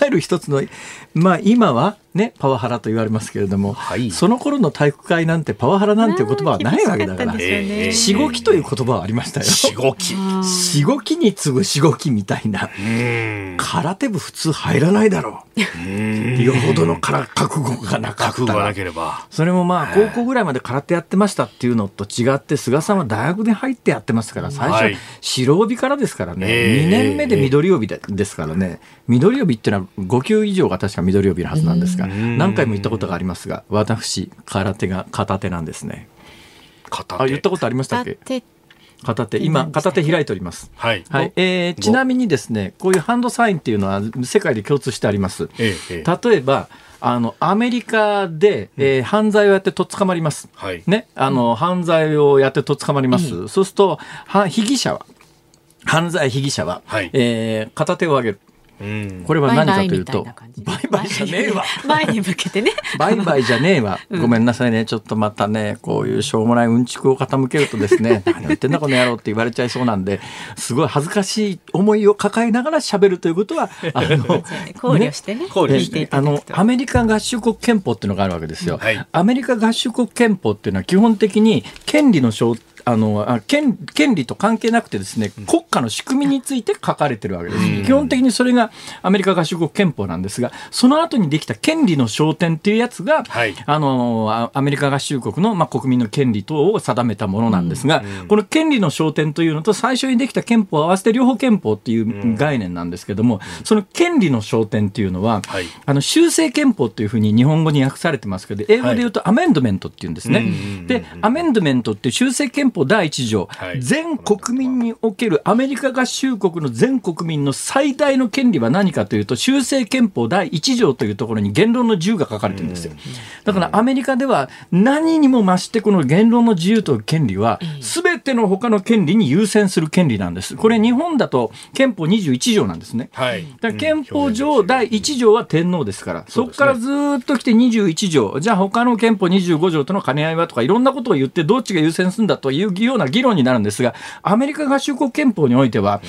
ゆる一つのまあ今はね、パワハラと言われますけれども、はい、その頃の体育会なんてパワハラなんていう言葉はないわけだから、しごきという言葉はありましたよ。しごき。しごきに次ぐしごきみたいな。空手部普通入らないだろう。よほどのから覚悟がなかったら。なければ。それもまあ、高校ぐらいまで空手やってましたっていうのと違って、菅さんは大学で入ってやってますから、最初、はい、白帯からですからね、2年目で緑帯ですからね、緑帯っていうのは5級以上が確か緑帯のはずなんですが、何回も言ったことがありますが私空手が片手なんですね。片手。あ言ったことありましたっけ？片手。今片手。開いております。はい。はい。えー、ちなみにですね、こういうハンドサインっていうのは世界で共通してあります。ええ、例えば。あのアメリカで、えー、犯罪をやってとっ捕まります、はい、ね、あの、うん、犯罪をやってとっ捕まります、うん、そうするとは被疑者は犯罪被疑者は、はい、えー、片手を上げるこれは何かというと、バイバイじゃねえわ。前に向けてね。バイバイじゃねえわ。ごめんなさいね。ちょっとまたね、こういうしょうもないうんちくを傾けるとですね、何言ってんだこの野郎って言われちゃいそうなんで、すごい恥ずかしい思いを抱えながら喋るということは、あの、考慮してね。考慮してあの、アメリカ合衆国憲法っていうのがあるわけですよ。アメリカ合衆国憲法っていうのは基本的に権利の象あの権権利と関係なくてですね国家の仕組みについて書かれてるわけです。基本的にそれがアメリカ合衆国憲法なんですがその後にできた権利の焦点っていうやつが、はい、あのアメリカ合衆国の、まあ、国民の権利等を定めたものなんですが、うん、この権利の焦点というのと最初にできた憲法を合わせて両方憲法っていう概念なんですけども、うん、その権利の焦点っていうのは、はい、あの修正憲法っていうふうに日本語に訳されてますけど英語で言うとアメンドメントっていうんですね。でアメンドメントって修正憲法第一条、はい、全国民におけるアメリカ合衆国の全国民の最大の権利は何かというと修正憲法第一条というところに言論の自由が書かれてるんですよ。だからアメリカでは何にも増してこの言論の自由という権利は全ての他の権利に優先する権利なんです。これ日本だと憲法21条なんですね。はい、だ憲法上第1条は天皇ですから、そこからずっと来て21条、じゃあ他の憲法25条との兼ね合いはとかいろんなことを言ってどっちが優先するんだというような議論になるんですが、アメリカ合衆国憲法においては、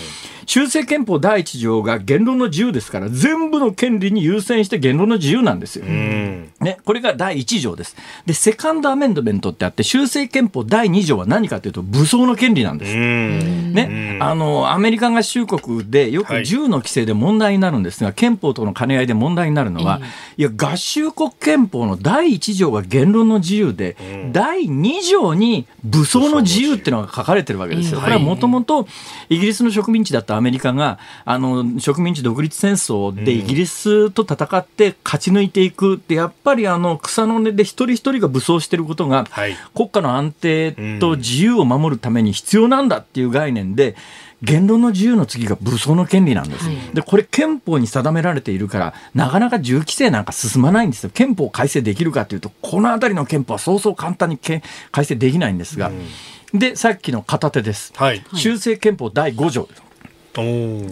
修正憲法第一条が言論の自由ですから、全部の権利に優先して言論の自由なんですよ。ね、これが第一条です。で、セカンドアメンドメントってあって、修正憲法第二条は何かというと、武装の権利なんです。ね、あの、アメリカ合衆国でよく銃の規制で問題になるんですが、はい、憲法との兼ね合いで問題になるのは、いや、合衆国憲法の第一条が言論の自由で、第二条に武装の自由っていうのが書かれてるわけですよ。これはもともとイギリスの植民地だったアメリカがあの植民地独立戦争でイギリスと戦って勝ち抜いていくってやっぱりあの草の根で一人一人が武装していることが、国家の安定と自由を守るために必要なんだっていう概念で。言論の自由の次が武装の権利なんです、はい、でこれ憲法に定められているからなかなか銃規制なんか進まないんですよ。憲法改正できるかというとこの辺りの憲法はそうそう簡単に改正できないんですが、うん。で、さっきの片手です。はい、修正憲法第5条。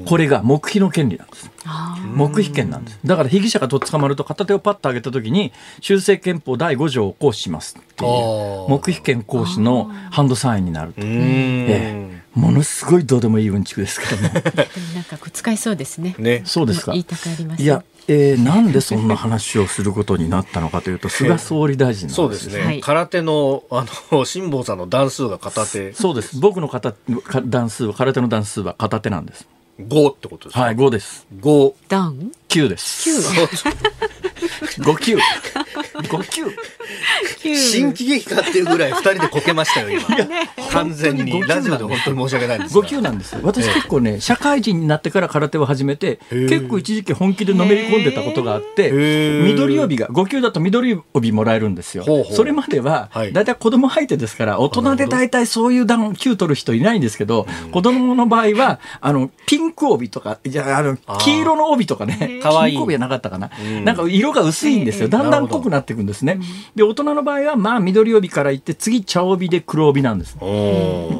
これが黙秘の権利なんです。黙秘権なんです。だから被疑者がとっ捕まると片手をパッと上げたときに修正憲法第5条を行使しますっていう黙秘権行使のハンドサインになると。ええものすごいどうでもいいうんちくですけども。なんか使いそうですね。ね、そうですか。言いたくあります、いや、えー、なんでそんな話をすることになったのかというと、菅総理大臣なんです、そうですね、はい、空手のあの 辛坊さんの段数が片手そうです、僕の片段数は、空手の段数は片手なんです。5ってことですか？はい、5です。5。段？9です。9。5級。5級。新喜劇かっていうぐらい二人でこけましたよ、今。完全に。ラジオで本当に申し訳ないんです。5級なんです私結構ね、社会人になってから空手を始めて、結構一時期本気でのめり込んでたことがあって、緑帯が、5級だと緑帯もらえるんですよ。それまでは、だいたい子供相手ですから、大人でだいたいそういう段、級取る人いないんですけど、子供の場合は、あの、ピンク帯とか、じゃあ、の、黄色の帯とかね、かわいい。ピンク帯はなかったかな。なんか色が薄いんですよ。だんだん濃くなっていくんですね。で、大人の場合は、まあ、緑帯からいって、次、茶帯で黒帯なんです。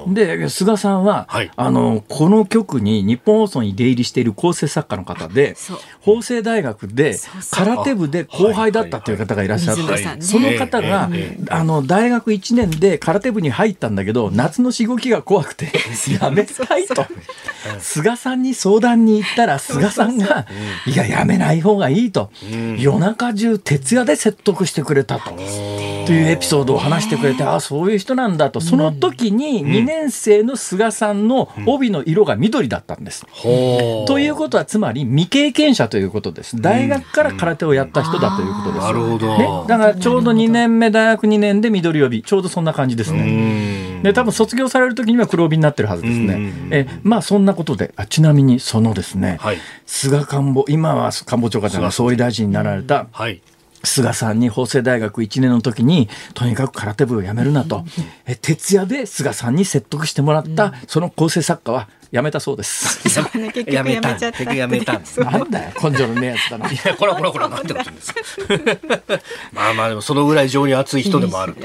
で、菅さんは、はい、あの、この局に日本放送に出入りしている構成作家の方で、法政大学で空手部で後輩だったという方がいらっしゃって、その方が、あの、大学1年で空手部に入ったんだけど、夏のしごきが怖くて、やめたいと。菅さんに相談に行ったら、菅さんが、いや、やめない方がいいと。夜中中徹夜で説得してくれたと。というエピソードを話してくれて、ああ、そういう人なんだと。その時に2年生の菅さんの帯の色が緑だったんです。ということは、つまり未経験者ということです。大学から空手をやった人だということです。なるほど。ね、だからちょうど2年目、大学2年で緑帯、ちょうどそんな感じですね。で、多分卒業される時には黒帯になってるはずですね。え、まあそんなことで、あちなみにそのですね、はい、菅官房、今は官房長官じゃない総理大臣になられた、はい菅さんに法政大学1年の時にとにかく空手部をやめるなと、え徹夜で菅さんに説得してもらった、その構成作家はやめたそうです。やめた。結局やめた。なんだよ、根性のねやつだな。いや、こらこらこら、なんてことです まあまあ、でも、そのぐらい情に熱い人でもある。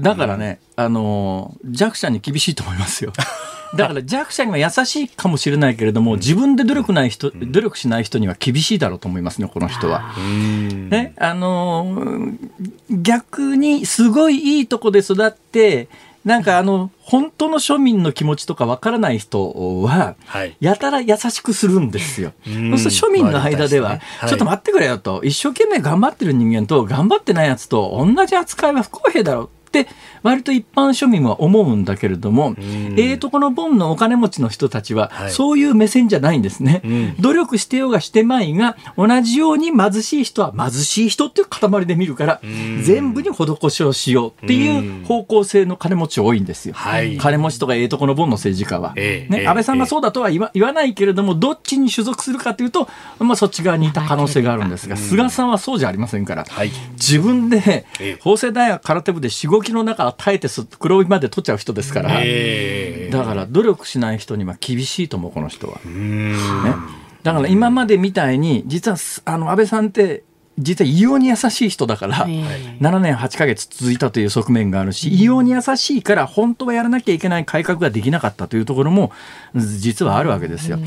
だからね、あの、弱者に厳しいと思いますよ。だから弱者には優しいかもしれないけれども、自分で努力ない人、努力しない人には厳しいだろうと思いますね、この人は。ね、あの逆にすごいいいとこで育って、なんかあの、本当の庶民の気持ちとかわからない人は、やたら優しくするんですよ。そうすると庶民の間では、ちょっと待ってくれよと、一生懸命頑張ってる人間と頑張ってないやつと同じ扱いは不公平だろうって割と一般庶民は思うんだけれども、ええとこのボンのお金持ちの人たちは、そういう目線じゃないんですね、努力してようがしてまいが、同じように貧しい人は貧しい人っていう塊で見るから、全部に施しをしようっていう方向性の金持ち多いんですよ。金持ちとかええとこのボンの政治家は。ね、安倍さんがそうだとは言わ言わないけれども、どっちに所属するかというと、まあ、そっち側にいた可能性があるんですが、菅さんはそうじゃありませんから、自分で法政大学空手部でしごきの中耐えて黒帯まで取っちゃう人ですから、だから努力しない人には厳しいと思うこの人は。ね、だから今までみたいに実はあの安倍さんって実は異様に優しい人だから、7年8か月続いたという側面があるし、異様に優しいから、本当はやらなきゃいけない改革ができなかったというところも、実はあるわけですよ。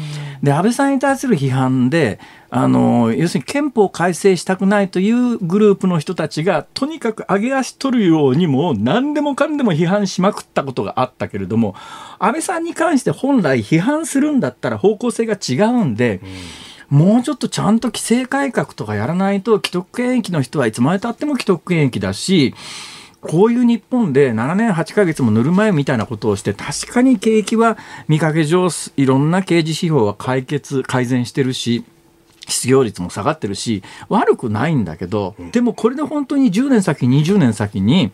で、安倍さんに対する批判で、あの、要するに憲法改正したくないというグループの人たちが、とにかく上げ足取るようにも、何でもかんでも批判しまくったことがあったけれども、安倍さんに関して本来批判するんだったら方向性が違うんで、うんもうちょっとちゃんと規制改革とかやらないと、既得権益の人はいつまでたっても既得権益だし、こういう日本で7年8ヶ月もぬるま湯みたいなことをして、確かに景気は見かけ上、いろんな刑事指標は解決、改善してるし、失業率も下がってるし、悪くないんだけど、でもこれで本当に10年先、20年先に、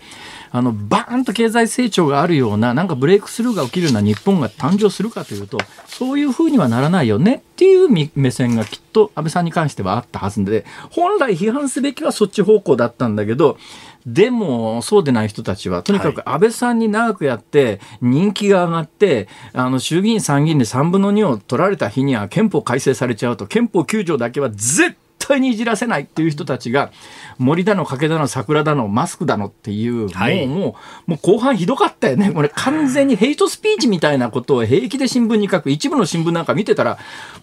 あの、バーンと経済成長があるような、なんかブレイクスルーが起きるような日本が誕生するかというと、そういうふうにはならないよね。っていう目線がきっと安倍さんに関してはあったはずで、本来批判すべきはそっち方向だったんだけど、でも、そうでない人たちは、とにかく安倍さんに長くやって、人気が上がって、あの、衆議院、参議院で3分の2を取られた日には憲法改正されちゃうと、憲法9条だけは絶対にいじらせないっていう人たちが、森だの、掛だの、桜だの、マスクだのっていう、はい、もう、もう、もう後半ひどかったよね。これ完全にヘイトスピーチみたいなことを平気で新聞に書く。一部の新聞なんか見てたら、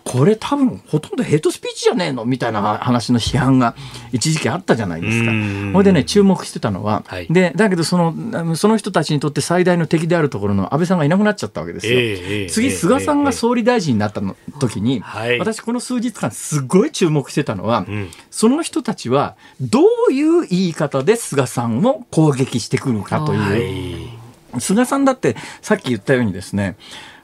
これ多分ほとんどヘイトスピーチじゃねえのみたいな話の批判が一時期あったじゃないですか。ほいでね、注目してたのは、はい、で、だけどその、その人たちにとって最大の敵であるところの安倍さんがいなくなっちゃったわけですよ。えー、次、菅さんが総理大臣になったの時に、私この数日間すごい注目してたのは、うん、その人たちはどういう言い方で菅さんを攻撃してくるかという。菅さんだってさっき言ったようにですね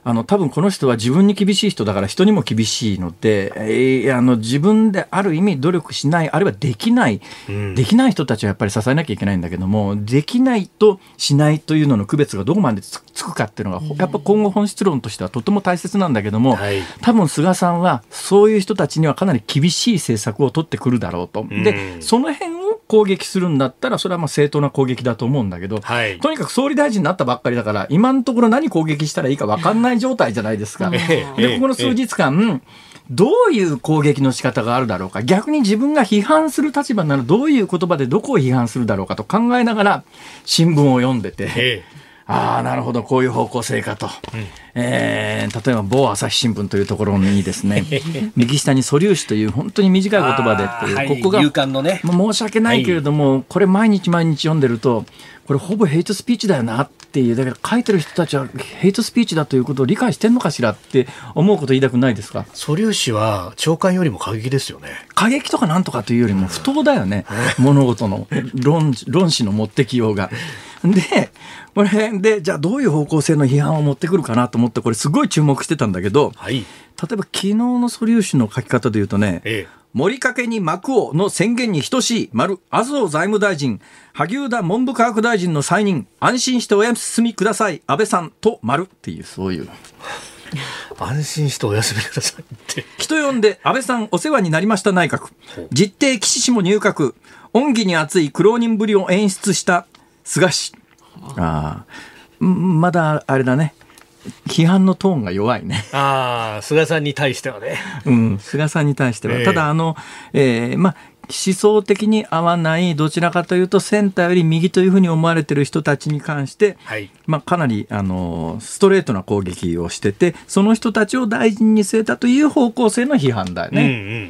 あの多分この人は自分に厳しい人だから人にも厳しいので、えー、あの自分である意味努力しないあるいはできない、うん、できない人たちはやっぱり支えなきゃいけないんだけどもできないとしないというのの区別がどこまでつくかっていうのが、やっぱ今後本質論としてはとても大切なんだけども、はい、多分菅さんはそういう人たちにはかなり厳しい政策を取ってくるだろうと。でその辺を攻撃するんだったらそれはまあ正当な攻撃だと思うんだけど、はい、とにかく総理大臣になったばっかりだから今のところ何攻撃したらいいか分かんないない状態じゃないですか。で、ここの数日間、どういう攻撃の仕方があるだろうか。逆に自分が批判する立場ならどういう言葉でどこを批判するだろうかと考えながら新聞を読んでて、ああなるほど。こういう方向性かと、うん、えー、例えば某朝日新聞というところにですね 右下に素粒子という本当に短い言葉でっていう、ここが、ね、申し訳ないけれども、はい、これ毎日毎日読んでるとこれほぼヘイトスピーチだよなっていうだから書いてる人たちはヘイトスピーチだということを理解してんのかしらって思うこと言いたくないですか？素粒子は長官よりも過激ですよね。過激とかなんとかというよりも不当だよね、物事の論論旨の持ってきようが。でこれでじゃあどういう方向性の批判を持ってくるかなと思ってこれすごい注目してたんだけど、はい、例えば昨日の素粒子の書き方で言うとね、ええ森かけに幕をの宣言に等しい、丸、麻生財務大臣、萩生田文部科学大臣の再任、安心してお休みください、安倍さんと丸っていう、そういう。安心してお休みくださいって。人呼んで、安倍さんお世話になりました内閣。実定岸氏も入閣。恩義に厚い苦労人ぶりを演出した菅氏。ああ、まだあれだね。批判のトーンが弱いね。ああ、菅さんに対してはね。うん、菅さんに対しては。えー、ただ、あの、えー、まあ、思想的に合わないどちらかというとセンターより右というふうに思われている人たちに関して、はい、まあ、かなりあのストレートな攻撃をしててその人たちを大臣に据えたという方向性の批判だよね。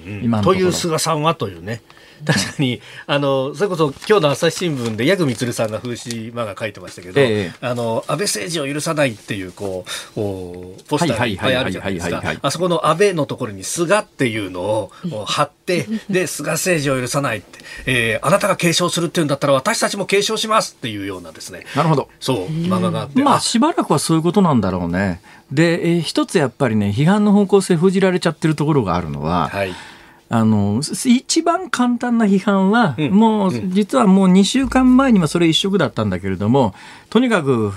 うんうんうん、今という菅さんはというね。確かに、あの、それこそ今日の朝日新聞で、ヤグミツルさんが風刺漫画書いてましたけど、ええ、あの、安倍政治を許さないっていう、こう、おポスターがいっぱいあるじゃないですか。あそこの安倍のところに菅っていうのを 貼って、で、菅政治を許さないって、えー、あなたが継承するっていうんだったら私たちも継承しますっていうようなですね。なるほど。そう、漫画があって。まあ、しばらくはそういうことなんだろうね。で、えー、一つやっぱりね、批判の方向性封じられちゃってるところがあるのは、はいあの一番簡単な批判は、うん、もう、実はもう2週間前にはそれ一色だったんだけれどもとにかく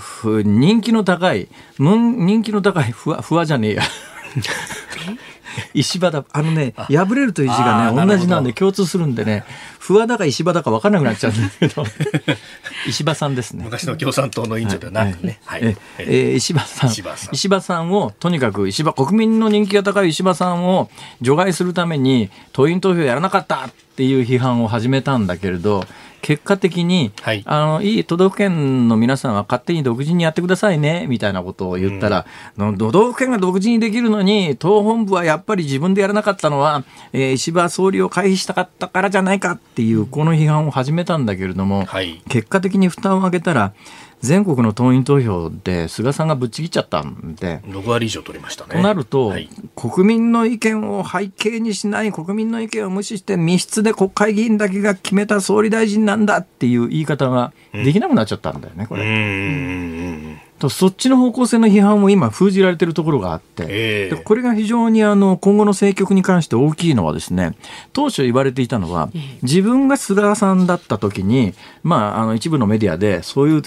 人気の高い人気の高いふわふわじゃねえや 石場だあのね破れるという字がね同じなんで共通するんでね不破だか石破だか分からなくなっちゃうんですけど。石破さんですね。昔の共産党の委員長ではなくね、はい。はい、ええ石破さん。石破さんをとにかく石破国民の人気が高い石破さんを除外するために党員投票やらなかったっていう批判を始めたんだけれど結果的に、はい、あのいい都道府県の皆さんは勝手に独自にやってくださいねみたいなことを言ったら、うん、都道府県が独自にできるのに党本部はやっぱり自分でやらなかったのは、えー、石破総理を回避したかったからじゃないかっていうこの批判を始めたんだけれども、はい、結果的に負担を上げたら全国の党員投票で菅さんがぶっちぎっちゃったんで6割以上取りましたね。となると、はい、国民の意見を背景にしない国民の意見を無視して密室で国会議員だけが決めた総理大臣なんだっていう言い方ができなくなっちゃったんだよね、これ。うん。とそっちの方向性の批判も今封じられているところがあって、えー、これが非常にあの今後の政局に関して大きいのはですね当初言われていたのは自分が菅さんだった時に、まあ、あの一部のメディアでそういう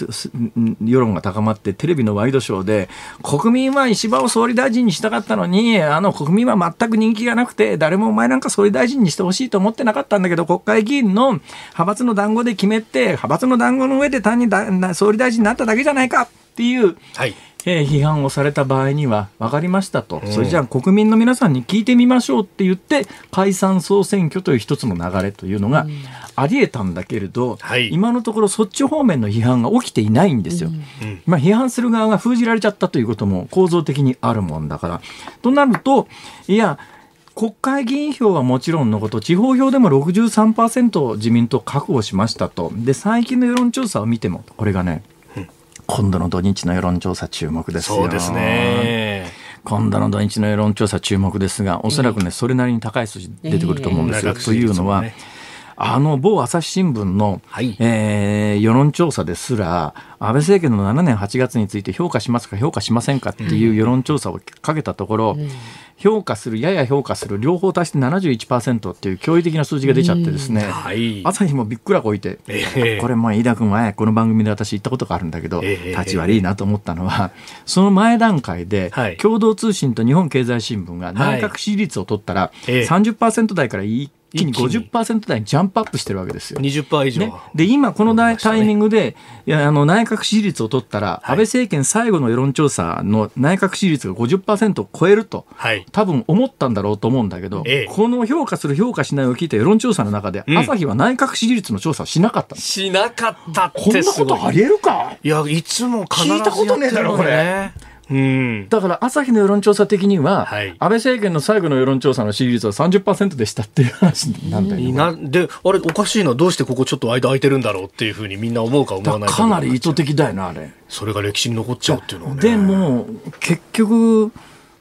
世論が高まってテレビのワイドショーで国民は石破を総理大臣にしたかったのにあの国民は全く人気がなくて誰もお前なんか総理大臣にしてほしいと思ってなかったんだけど国会議員の派閥の団子で決めて派閥の団子の上で単に総理大臣になっただけじゃないかっていう、はい。えー、批判をされた場合には分かりましたと、うん、それじゃあ国民の皆さんに聞いてみましょうって言って解散総選挙という一つの流れというのがありえたんだけれど、うん、今のところそっち方面の批判が起きていないんですよ。うん、まあ、批判する側が封じられちゃったということも構造的にあるもんだから。となるといや国会議員票はもちろんのこと、地方票でも63%自民党確保しましたと。で、最近の世論調査を見ても、これがね、今度の土日の世論調査注目ですよ。そうですね。今度の土日の世論調査注目ですが、おそらくね、それなりに高い数字出てくると思うんですよ。えー、というのは、あの某朝日新聞の、はい、えー、世論調査ですら、安倍政権の7年8月について評価しますか、評価しませんかっていう世論調査をかけたところ、うん。評価する、やや評価する、両方足して71%っていう驚異的な数字が出ちゃってですね、はい、朝日もびっくらこいて、えー、これ、まあ、飯田君はこの番組で私言ったことがあるんだけど、えー、立ち悪いなと思ったのは、その前段階で、共同通信と日本経済新聞が内閣支持率を取ったら、30%台から一気に50%台にジャンプアップしてるわけですよ。20%以上。ね、で、今このタイミングで、いやあの内閣支持率を取ったら、はい、安倍政権最後の世論調査の内閣支持率が50%を超えると、はい、多分思ったんだろうと思うんだけど、ええ、この評価する評価しないを聞いた世論調査の中で、うん、朝日は内閣支持率の調査をしなかったしなかったってこんなことありえるか？いや、いつも必ず聞いたことねえだろ、これ。うん、だから朝日の世論調査的には、はい、安倍政権の最後の世論調査の支持率は30%でしたっていう話なんだよ、なであれおかしいなどうしてここちょっと間空いてるんだろうっていうふうにみんな思うか思わないかかなり意図的だよなあれ。それが歴史に残っちゃうっていうのはね。でも結局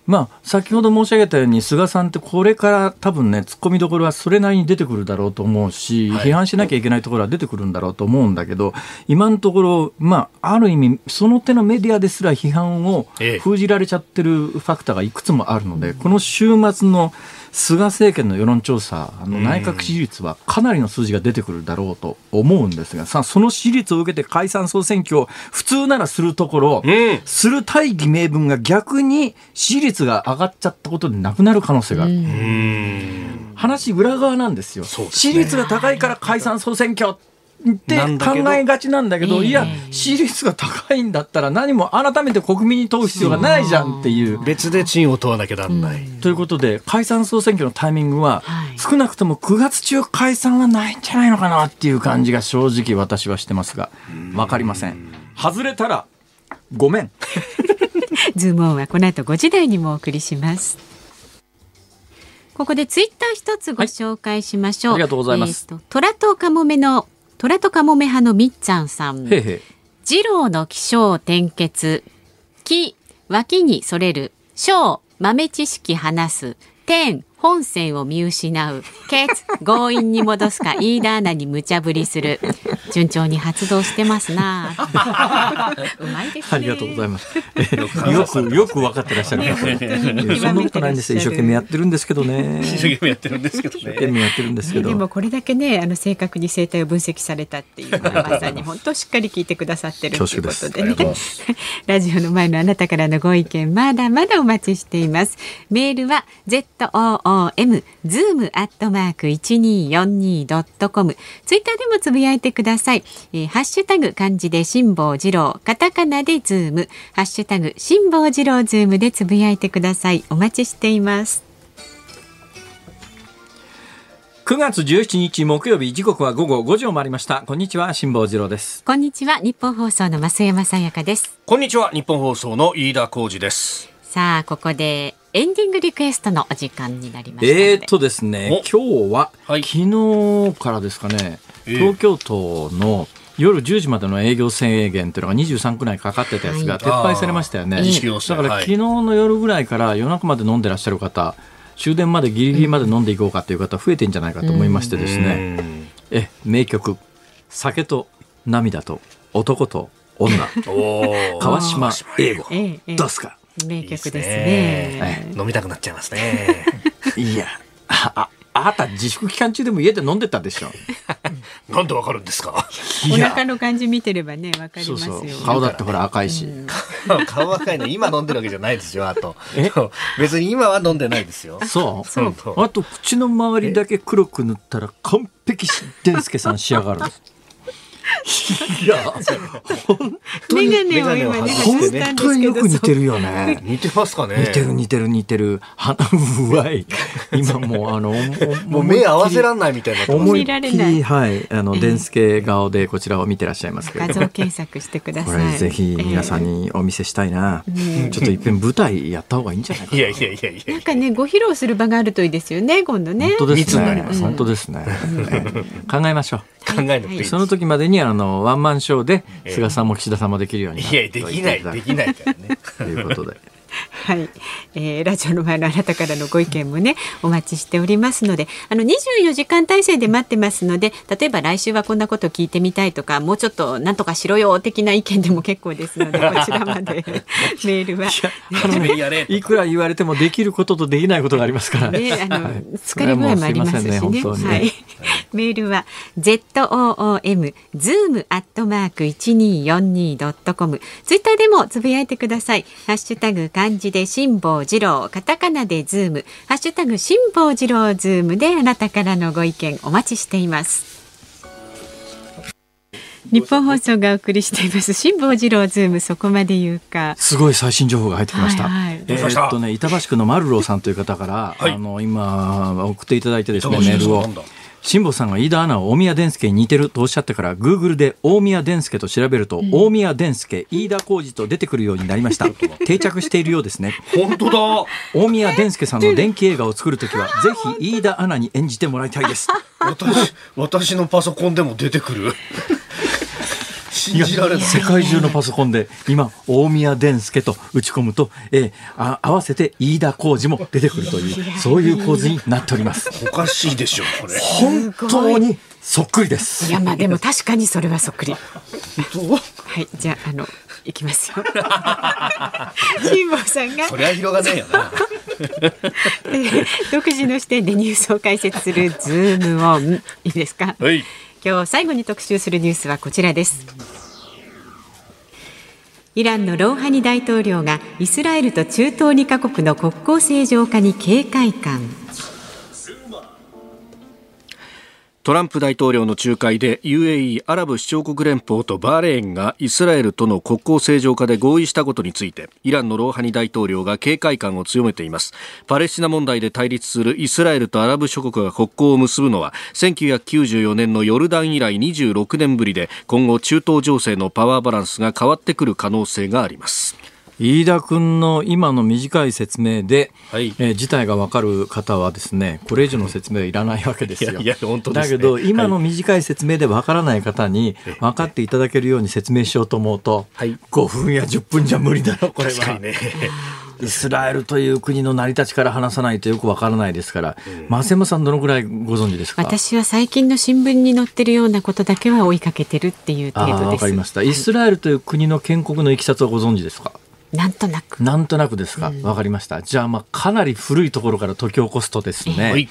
まあ、先ほど申し上げたように、菅さんってこれから多分ね、突っ込みどころはそれなりに出てくるだろうと思うし、批判しなきゃいけないところは出てくるんだろうと思うんだけど、今のところ、まあ、ある意味、その手のメディアですら批判を封じられちゃってるファクターがいくつもあるので、この週末の菅政権の世論調査、あの内閣支持率はかなりの数字が出てくるだろうと思うんですが、さあ、その支持率を受けて解散総選挙を普通ならするところ、うん、する大義名分が逆に支持率が上がっちゃったことでなくなる可能性がある。話裏側なんですよ。すね、支持率が高いから解散総選挙って考えがちなんだけど、いや、支持率が高いんだったら何も改めて国民に問う必要がないじゃんっていう。別で賃を問わなきゃなんない。ということで、解散総選挙のタイミングは、少なくとも9月中解散はないんじゃないのかなっていう感じが正直私はしてますが、わかりません。外れたら、ごめん。ズームオンはこの後5時台にもお送りします。ここでツイッター一つご紹介しましょう。はい、ありがとうございます。えー、虎とカモメの虎とカモメ派のみっちゃんさん。へへ二郎の気象転結。木、脇にそれる。小、豆知識話す。天、本線を見失う。ケツ、強引に戻すか、飯田アナに無茶ぶりする。順調に発動してますな。うまいです、ね、ありがとうございます。よく、よく分かっ てらっしゃる。そんなことないんです一生懸命やってるんですけどね。一生懸命やってるんですけどね。一生懸命やってるんですけど。でもこれだけね、あの正確に生態を分析されたっていうのはまさに本当しっかり聞いてくださってるということでね。ラジオの前のあなたからのご意見まだまだお待ちしています。メールは z ZOOM、ズームアットマーク 1242.com。ツイッターでもつぶやいてください。えー、ハッシュタグ漢字で辛坊治郎、カタカナでズーム、ハッシュタグ辛坊治郎ズームでつぶやいてください。お待ちしています。9月17日木曜日時刻は午後5時を回りましたこんにちは辛坊治郎ですこんにちはニッポン放送の増山さやかですこんにちはニッポン放送の飯田浩司ですさあここでエンディングリクエストのお時間になりましたえー、っとですね今日は、はい、昨日からですかね東京都の夜10時までの営業制限というのが23区内かかってたやつが撤廃されましたよね、はい、だから昨日の夜ぐらいから夜中まで飲んでらっしゃる方終電までギリギリまで飲んでいこうかという方増えてんじゃないかと思いましてですね、え名曲「酒と涙と男と女」川島英語どうすか名曲ですね。飲みたくなっちゃいますね。いや、あ、あなた自粛期間中でも家で飲んでたでしょ？なんでわかるんですか？お腹の感じ見てればね、わかりますよ。顔だってほら赤いし。顔赤いの今飲んでるわけじゃないですよ。あと。別に今は飲んでないですよ。そう。そうあと口の周りだけ黒く塗ったら完璧デンスケさん仕上がる。いや、本当に。メガネを今ね、本当によく似てるよね。似てますかね。似てる似てる似てる。鼻うわい。今もうあの、もう目合わせらんないみたいな。思いっきり、はい、あの、デンスケ顔でこちらを見てらっしゃいますけど。画像検索してください。これぜひ皆さんにお見せしたいな。ちょっと一遍舞台やった方がいいんじゃないかいやいやいやいや。なんかね、ご披露する場があるといいですよね、今度ね。本当ですね。本当ですね。考えましょう。考えなくていい。その時までにあのワンマンショーで菅さんも岸田さんもできるようにいやできないできないからね。ということで。はい、えー、ラジオの前のあなたからのご意見もねお待ちしておりますのであの24時間体制で待ってますので例えば来週はこんなこと聞いてみたいとかもうちょっとなんとかしろよ的な意見でも結構ですので こちらまで メールは。いくら言われてもできることとできないことがありますから。ね。あの、はい、疲れ具合もありますしね。ねはい、メールは z o o m zoom アットマーク一二四二ドットコム。ツイッターでもつぶやいてください。ハッシュタグ漢字で辛坊治郎、カタカナでズーム、ハッシュタグ辛坊治郎ズームであなたからのご意見お待ちしています。ニッポン放送がお送りしています辛坊治郎ズームそこまで言うか。すごい最新情報が入ってきました、はいはい、えー、っとね板橋区の丸郎さんという方から、はい、あの今送っていただいてですねメールを辛坊さんが飯田アナを大宮伝助に似てるとおっしゃってからグーグルで大宮伝助と調べると、うん、大宮伝助飯田浩二と出てくるようになりました定着してい。るようですね本当だ大宮伝助さんの電気映画を作るときはぜひ飯田アナに演じてもらい。たい。です私私のパソコンでも出てくる信じられない。世界中のパソコンで今大宮伝助と打ち込むと、えー、あ合わせて飯田浩二も出てくるというそういう構図になっております。おかしいでしょこれ。本当にそっくりです。いやまあでも確かにそれはそっくり。はいじゃああのいきますよ。辛坊さんが。そりゃ広がねえよな。独自の視点でニュースを解説するズームオン。いいですか？はい今日最後に特集するニュースはこちらです。イランのローハニ大統領がイスラエルと中東2カ国の国交正常化に警戒感。トランプ大統領の仲介で UAE アラブ首長国連邦とバーレーンがイスラエルとの国交正常化で合意したことについてイランのローハニ大統領が警戒感を強めています。パレスチナ問題で対立するイスラエルとアラブ諸国が国交を結ぶのは1994年のヨルダン以来26年ぶりで今後中東情勢のパワーバランスが変わってくる可能性があります。飯田君の今の短い説明で、はい、えー、事態が分かる方はですねこれ以上の説明はいらないわけですよ。いや本当、ね、だけど今の短い説明で分からない方に分かっていただけるように説明しようと思うと、はい、5分や10分じゃ無理だろこれは。ね。イスラエルという国の成り立ちから話さないとよくわからないですから、増山さんどのぐらいご存知ですか？私は最近の新聞に載ってるようなことだけは追いかけてるっていう程度です。わかりました。イスラエルという国の建国のいきさつはご存知ですか？なんとなく。なんとなくですか。わ、うん、かりました。じゃあ、まあ、かなり古いところから解き起こすとですね。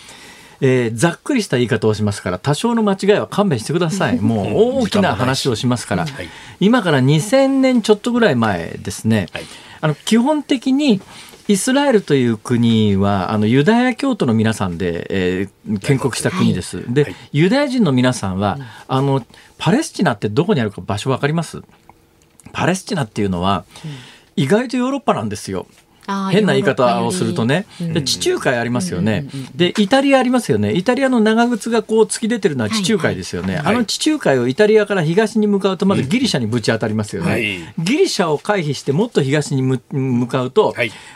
えー、ざっくりした言い方をしますから多少の間違いは勘弁してください。もう大きな話をしますから、はい、今から2000年ちょっとぐらい前ですね、はい、あの基本的にイスラエルという国はあのユダヤ教徒の皆さんで、えー、建国した国です。はい、で、ユダヤ人の皆さんは、あのパレスチナってどこにあるか場所わかります？パレスチナっていうのは、うん意外とヨーロッパなんですよ。変な言い方をするとね、で地中海ありますよね、でイタリアありますよね、イタリアの長靴がこう突き出てるのは地中海ですよね、はい。はい、あの地中海をイタリアから東に向かうと、まずギリシャにぶち当たりますよね、はい、ギリシャを回避して、もっと東に向かうと、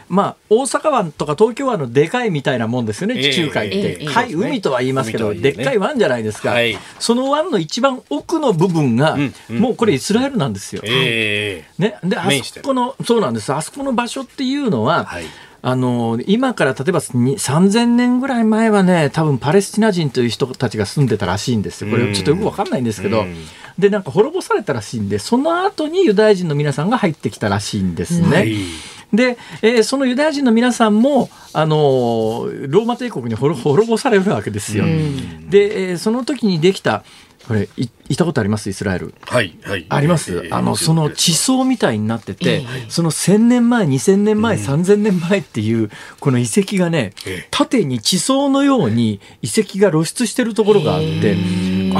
まあ、大阪湾とか東京湾のでかいみたいなもんですよね、地中海って。えー、はい、海とは言いますけど、ね、でっかい湾じゃないですか、その湾の一番奥の部分が、もうこれ、イスラエルなんですよ。えー、ね、であそこのそうなんです。あそこの場所っていうのは、はい。あの今から例えば3000年ぐらい前はね多分パレスチナ人という人たちが住んでたらしいんですよ。これちょっとよく分かんないんですけど、でなんか滅ぼされたらしいんでその後にユダヤ人の皆さんが入ってきたらしいんですね。はい。で、えー、そのユダヤ人の皆さんも、あのローマ帝国に滅ぼされるわけですよ。で、えー、その時にできたこれい行ったことあります？イスラエル。はい、はい。あります？えー、あの、その地層みたいになってて、えー、その1000年前、2000年前、うん、3000年前っていう、この遺跡がね、えー、縦に地層のように遺跡が露出してるところがあって、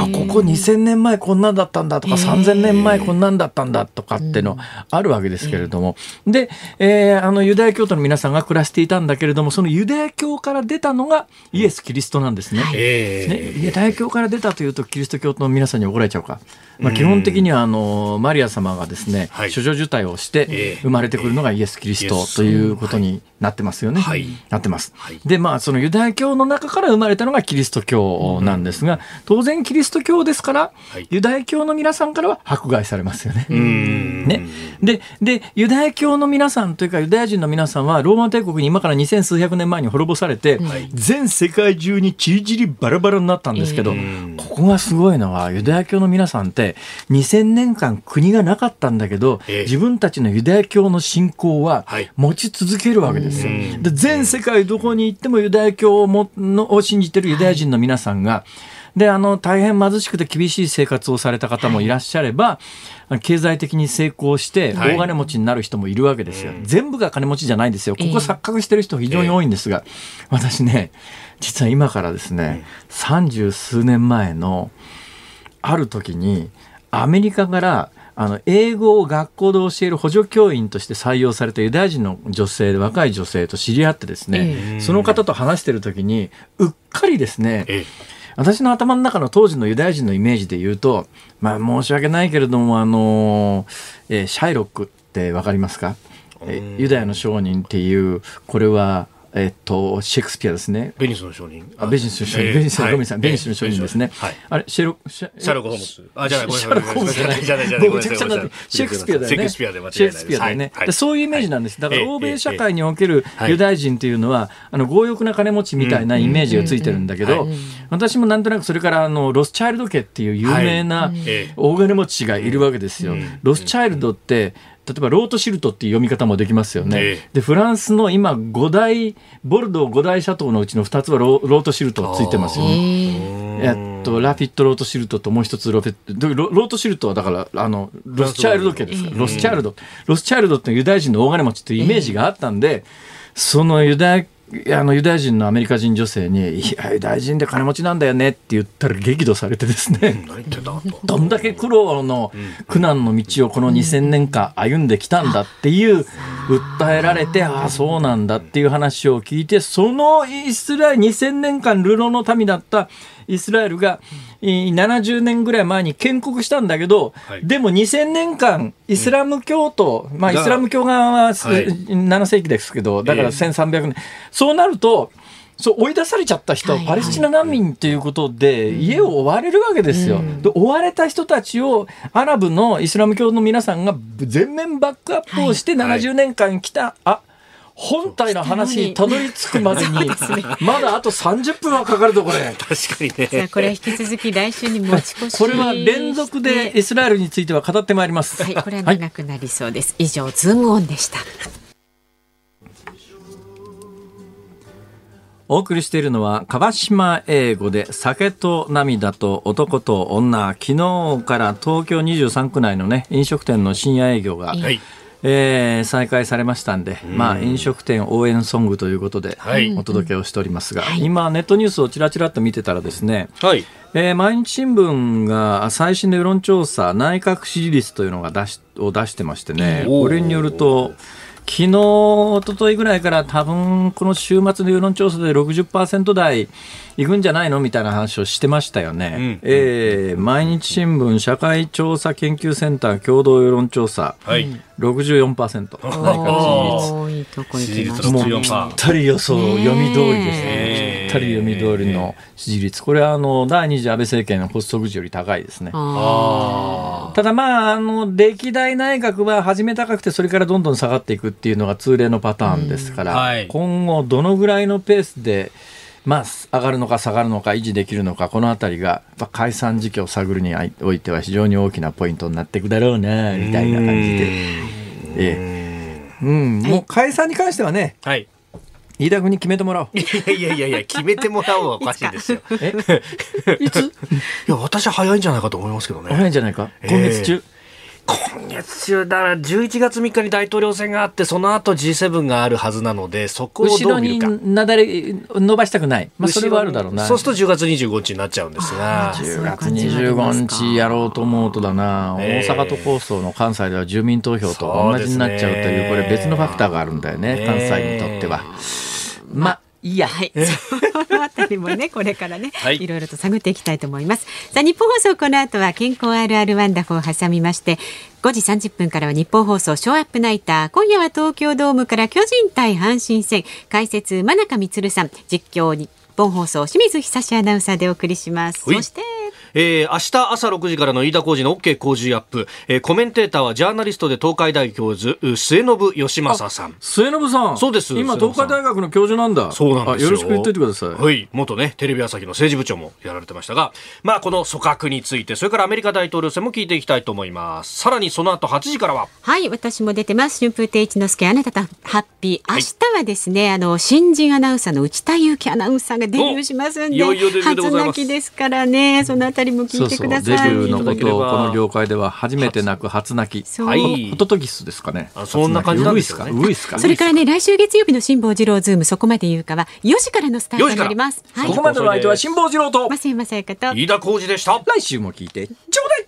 あ、ここ2000年前こんなんだったんだとか、3000年前こんなんだったんだとかってのあるわけですけれども、で、えー、あの、ユダヤ教徒の皆さんが暮らしていたんだけれども、そのユダヤ教から出たのがイエス・キリストなんですね。ねユダヤ教から出たというと、キリスト教の皆さんに怒られちゃうか。まあ、基本的にはあのマリア様がですね、はい、処女受胎をして生まれてくるのがイエス・キリストということになってますよね。はい、なってます。はい、でまあそのユダヤ教の中から生まれたのがキリスト教なんですが、当然キリスト教ですから、ユダヤ教の皆さんからは迫害されますよね。ね。ででユダヤ教の皆さんというかユダヤ人の皆さんはローマ帝国に今から二千数百年前に滅ぼされて、全世界中にちりぢりバラバラになったんですけど、ここがすごいのはユダヤ教の皆さんって2000年間国がなかったんだけど、えー、自分たちのユダヤ教の信仰は持ち続けるわけですよ。で全世界どこに行ってもユダヤ教をものを信じてるユダヤ人の皆さんが、はいで、あの、大変貧しくて厳しい生活をされた方もいらっしゃれば、はい、経済的に成功して大金持ちになる人もいるわけですよ。はい、全部が金持ちじゃないんですよ。ここ錯覚してる人非常に多いんですが、えー、私ね、実は今からですね、三十数年前の、ある時にアメリカからあの英語を学校で教える補助教員として採用されたユダヤ人の女性若い女性と知り合ってですね、その方と話してる時にうっかりですね、私の頭の中の当時のユダヤ人のイメージで言うと、まあ、申し訳ないけれども、あのえー、シャイロックって分かりますか、えー、ユダヤの商人っていうこれはえっと、シェイクスピアですね。ベニスの証人。あ、ベニスの証人。ベニスの、ごめんなさい、ベニスの証人ですね。はい。あれ、シェロ、シャロコホームズ。あ、じゃない、シャロコホームズじゃない。じゃない、じゃない。シェイクスピアだよね。シェイクスピアで間違いないシェイクスピアだよね。そういうイメージなんです。だから、欧米社会におけるユダヤ人っていうのは、あの、強欲な金持ちみたいなイメージがついてるんだけど、私もなんとなくそれから、あの、ロスチャイルド家っていう有名な大金持ちがいるわけですよ。ロスチャイルドって、例えばロートシルトっていう読み方もできますよね。えー、でフランスの今5大ボルドー5大シャトーのうちの2つはロートシルトついてますよね。えっとラフィットロートシルトともう一つロフェロロートシルトはだからあのロスチャイルド家ですから、ロスチャイルドロスチャイルドってユダヤ人の大金持ちっていうイメージがあったんで、そのユダヤあのユダヤ人のアメリカ人女性に「いやユダヤ人で金持ちなんだよね」って言ったら激怒されてですね、どんだけ苦労の苦難の道をこの2000年間歩んできたんだっていう訴えられてああそうなんだっていう話を聞いてそのイスラエル2000年間流浪の民だったイスラエルが70年ぐらい前に建国したんだけど、はい、でも2000年間イスラム教徒、うん、まあイスラム教側は7世紀ですけど、だから1300年、えー、そうなると、そう追い出されちゃった人、パレスチナ難民ということで、家を追われるわけですよ。で追われた人たちをアラブのイスラム教の皆さんが全面バックアップをして70年間来た、あ本体の話にたどり着くまでに、まだあと30分はかかるとこれ。確かにね。これ引き続き来週に持ち越し。これは連続でイスラエルについては語ってまいります。はい、これは長くなりそうです。はい、以上、ズームオンでした。お送りしているのは川島英語で酒と涙と男と女昨日から東京23区内のね飲食店の深夜営業が、はいえー、再開されましたんで、ん。まあ、飲食店応援ソングということでお届けをしておりますが、はい、今ネットニュースをちらちらと見てたらですね、はい。えー、毎日新聞が最新の世論調査内閣支持率というのが出しを出してましてねこれによると昨日、一昨日ぐらいから多分この週末の世論調査で60%台いくんじゃないのみたいな話をしてましたよね。うん、えー、毎日新聞社会調査研究センター共同世論調査、はい、64%内閣支持率。もうぴったり予想、読み通りですね。たり読み通りの支持率。これはあの第二次安倍政権の発足時より高いですね。ただまあ、あの、歴代内閣は始め高くてそれからどんどん下がっていくっていうのが通例のパターンですから、はい、今後どのぐらいのペースでまあ、上がるのか下がるのか維持できるのかこの辺りが解散時期を探るにおいては非常に大きなポイントになっていくだろうなみたいな感じで、ええ。うん、もう解散に関してはね、はい、飯田君に決めてもらおう。いやいやいやいや、決めてもらおうは おかしいですよ。えいつ いや、私は早いんじゃないかと思いますけどね。早いんじゃないか？今月中？今月中だから11月3日に大統領選があってその後 G7 があるはずなのでそこをどう見るか。後ろになだれ伸ばしたくない、まあ、それはあるだろうな。そうすると10月25日になっちゃうんですが。10月25日やろうと思うとだな、大阪都構想の関西では住民投票と同じになっちゃうというこれ別のファクターがあるんだよね。関西にとっては。まあいや、はい、そのあたりもね、これからね、はい、いろいろと探っていきたいと思います。さあ、日本放送この後は健康あるあるワンダフを挟みまして、5時30分からは日本放送ショーアップナイター。今夜は東京ドームから巨人対阪神戦。解説、真中光さん。実況、日本放送清水久志アナウンサーでお送りします。そして、えー、明日朝6時からの飯田浩二の OK 工事アップ、えー、コメンテーターはジャーナリストで東海大教授末信義正さん。末信さん。そうです。今東海大学の教授なんだ。そうなんですよ。よろしく言っておいてください。はい。元ねテレビ朝日の政治部長もやられてましたがまあこの組閣についてそれからアメリカ大統領選も聞いていきたいと思います。さらにその後8時からは。はい私も出てます。春風亭一之輔あなたとハッピー明日はですね、はい、あの新人アナウンサーの内田雄基アナウンサーがデビューしますんで初泣きですからね。そのあたりも聞いてください。デビューのことをこの業界では初めて泣く初泣き。はい。ホトトギスですかね。そんな感じなんですかウグイスか？それからね、来週月曜日の辛坊治郎ズーム、そこまで言うかは、4時からのスタートになります。ここまでの相手は辛坊治郎と、増山さやかと、飯田浩二でした。来週も聞いて、ちょうだい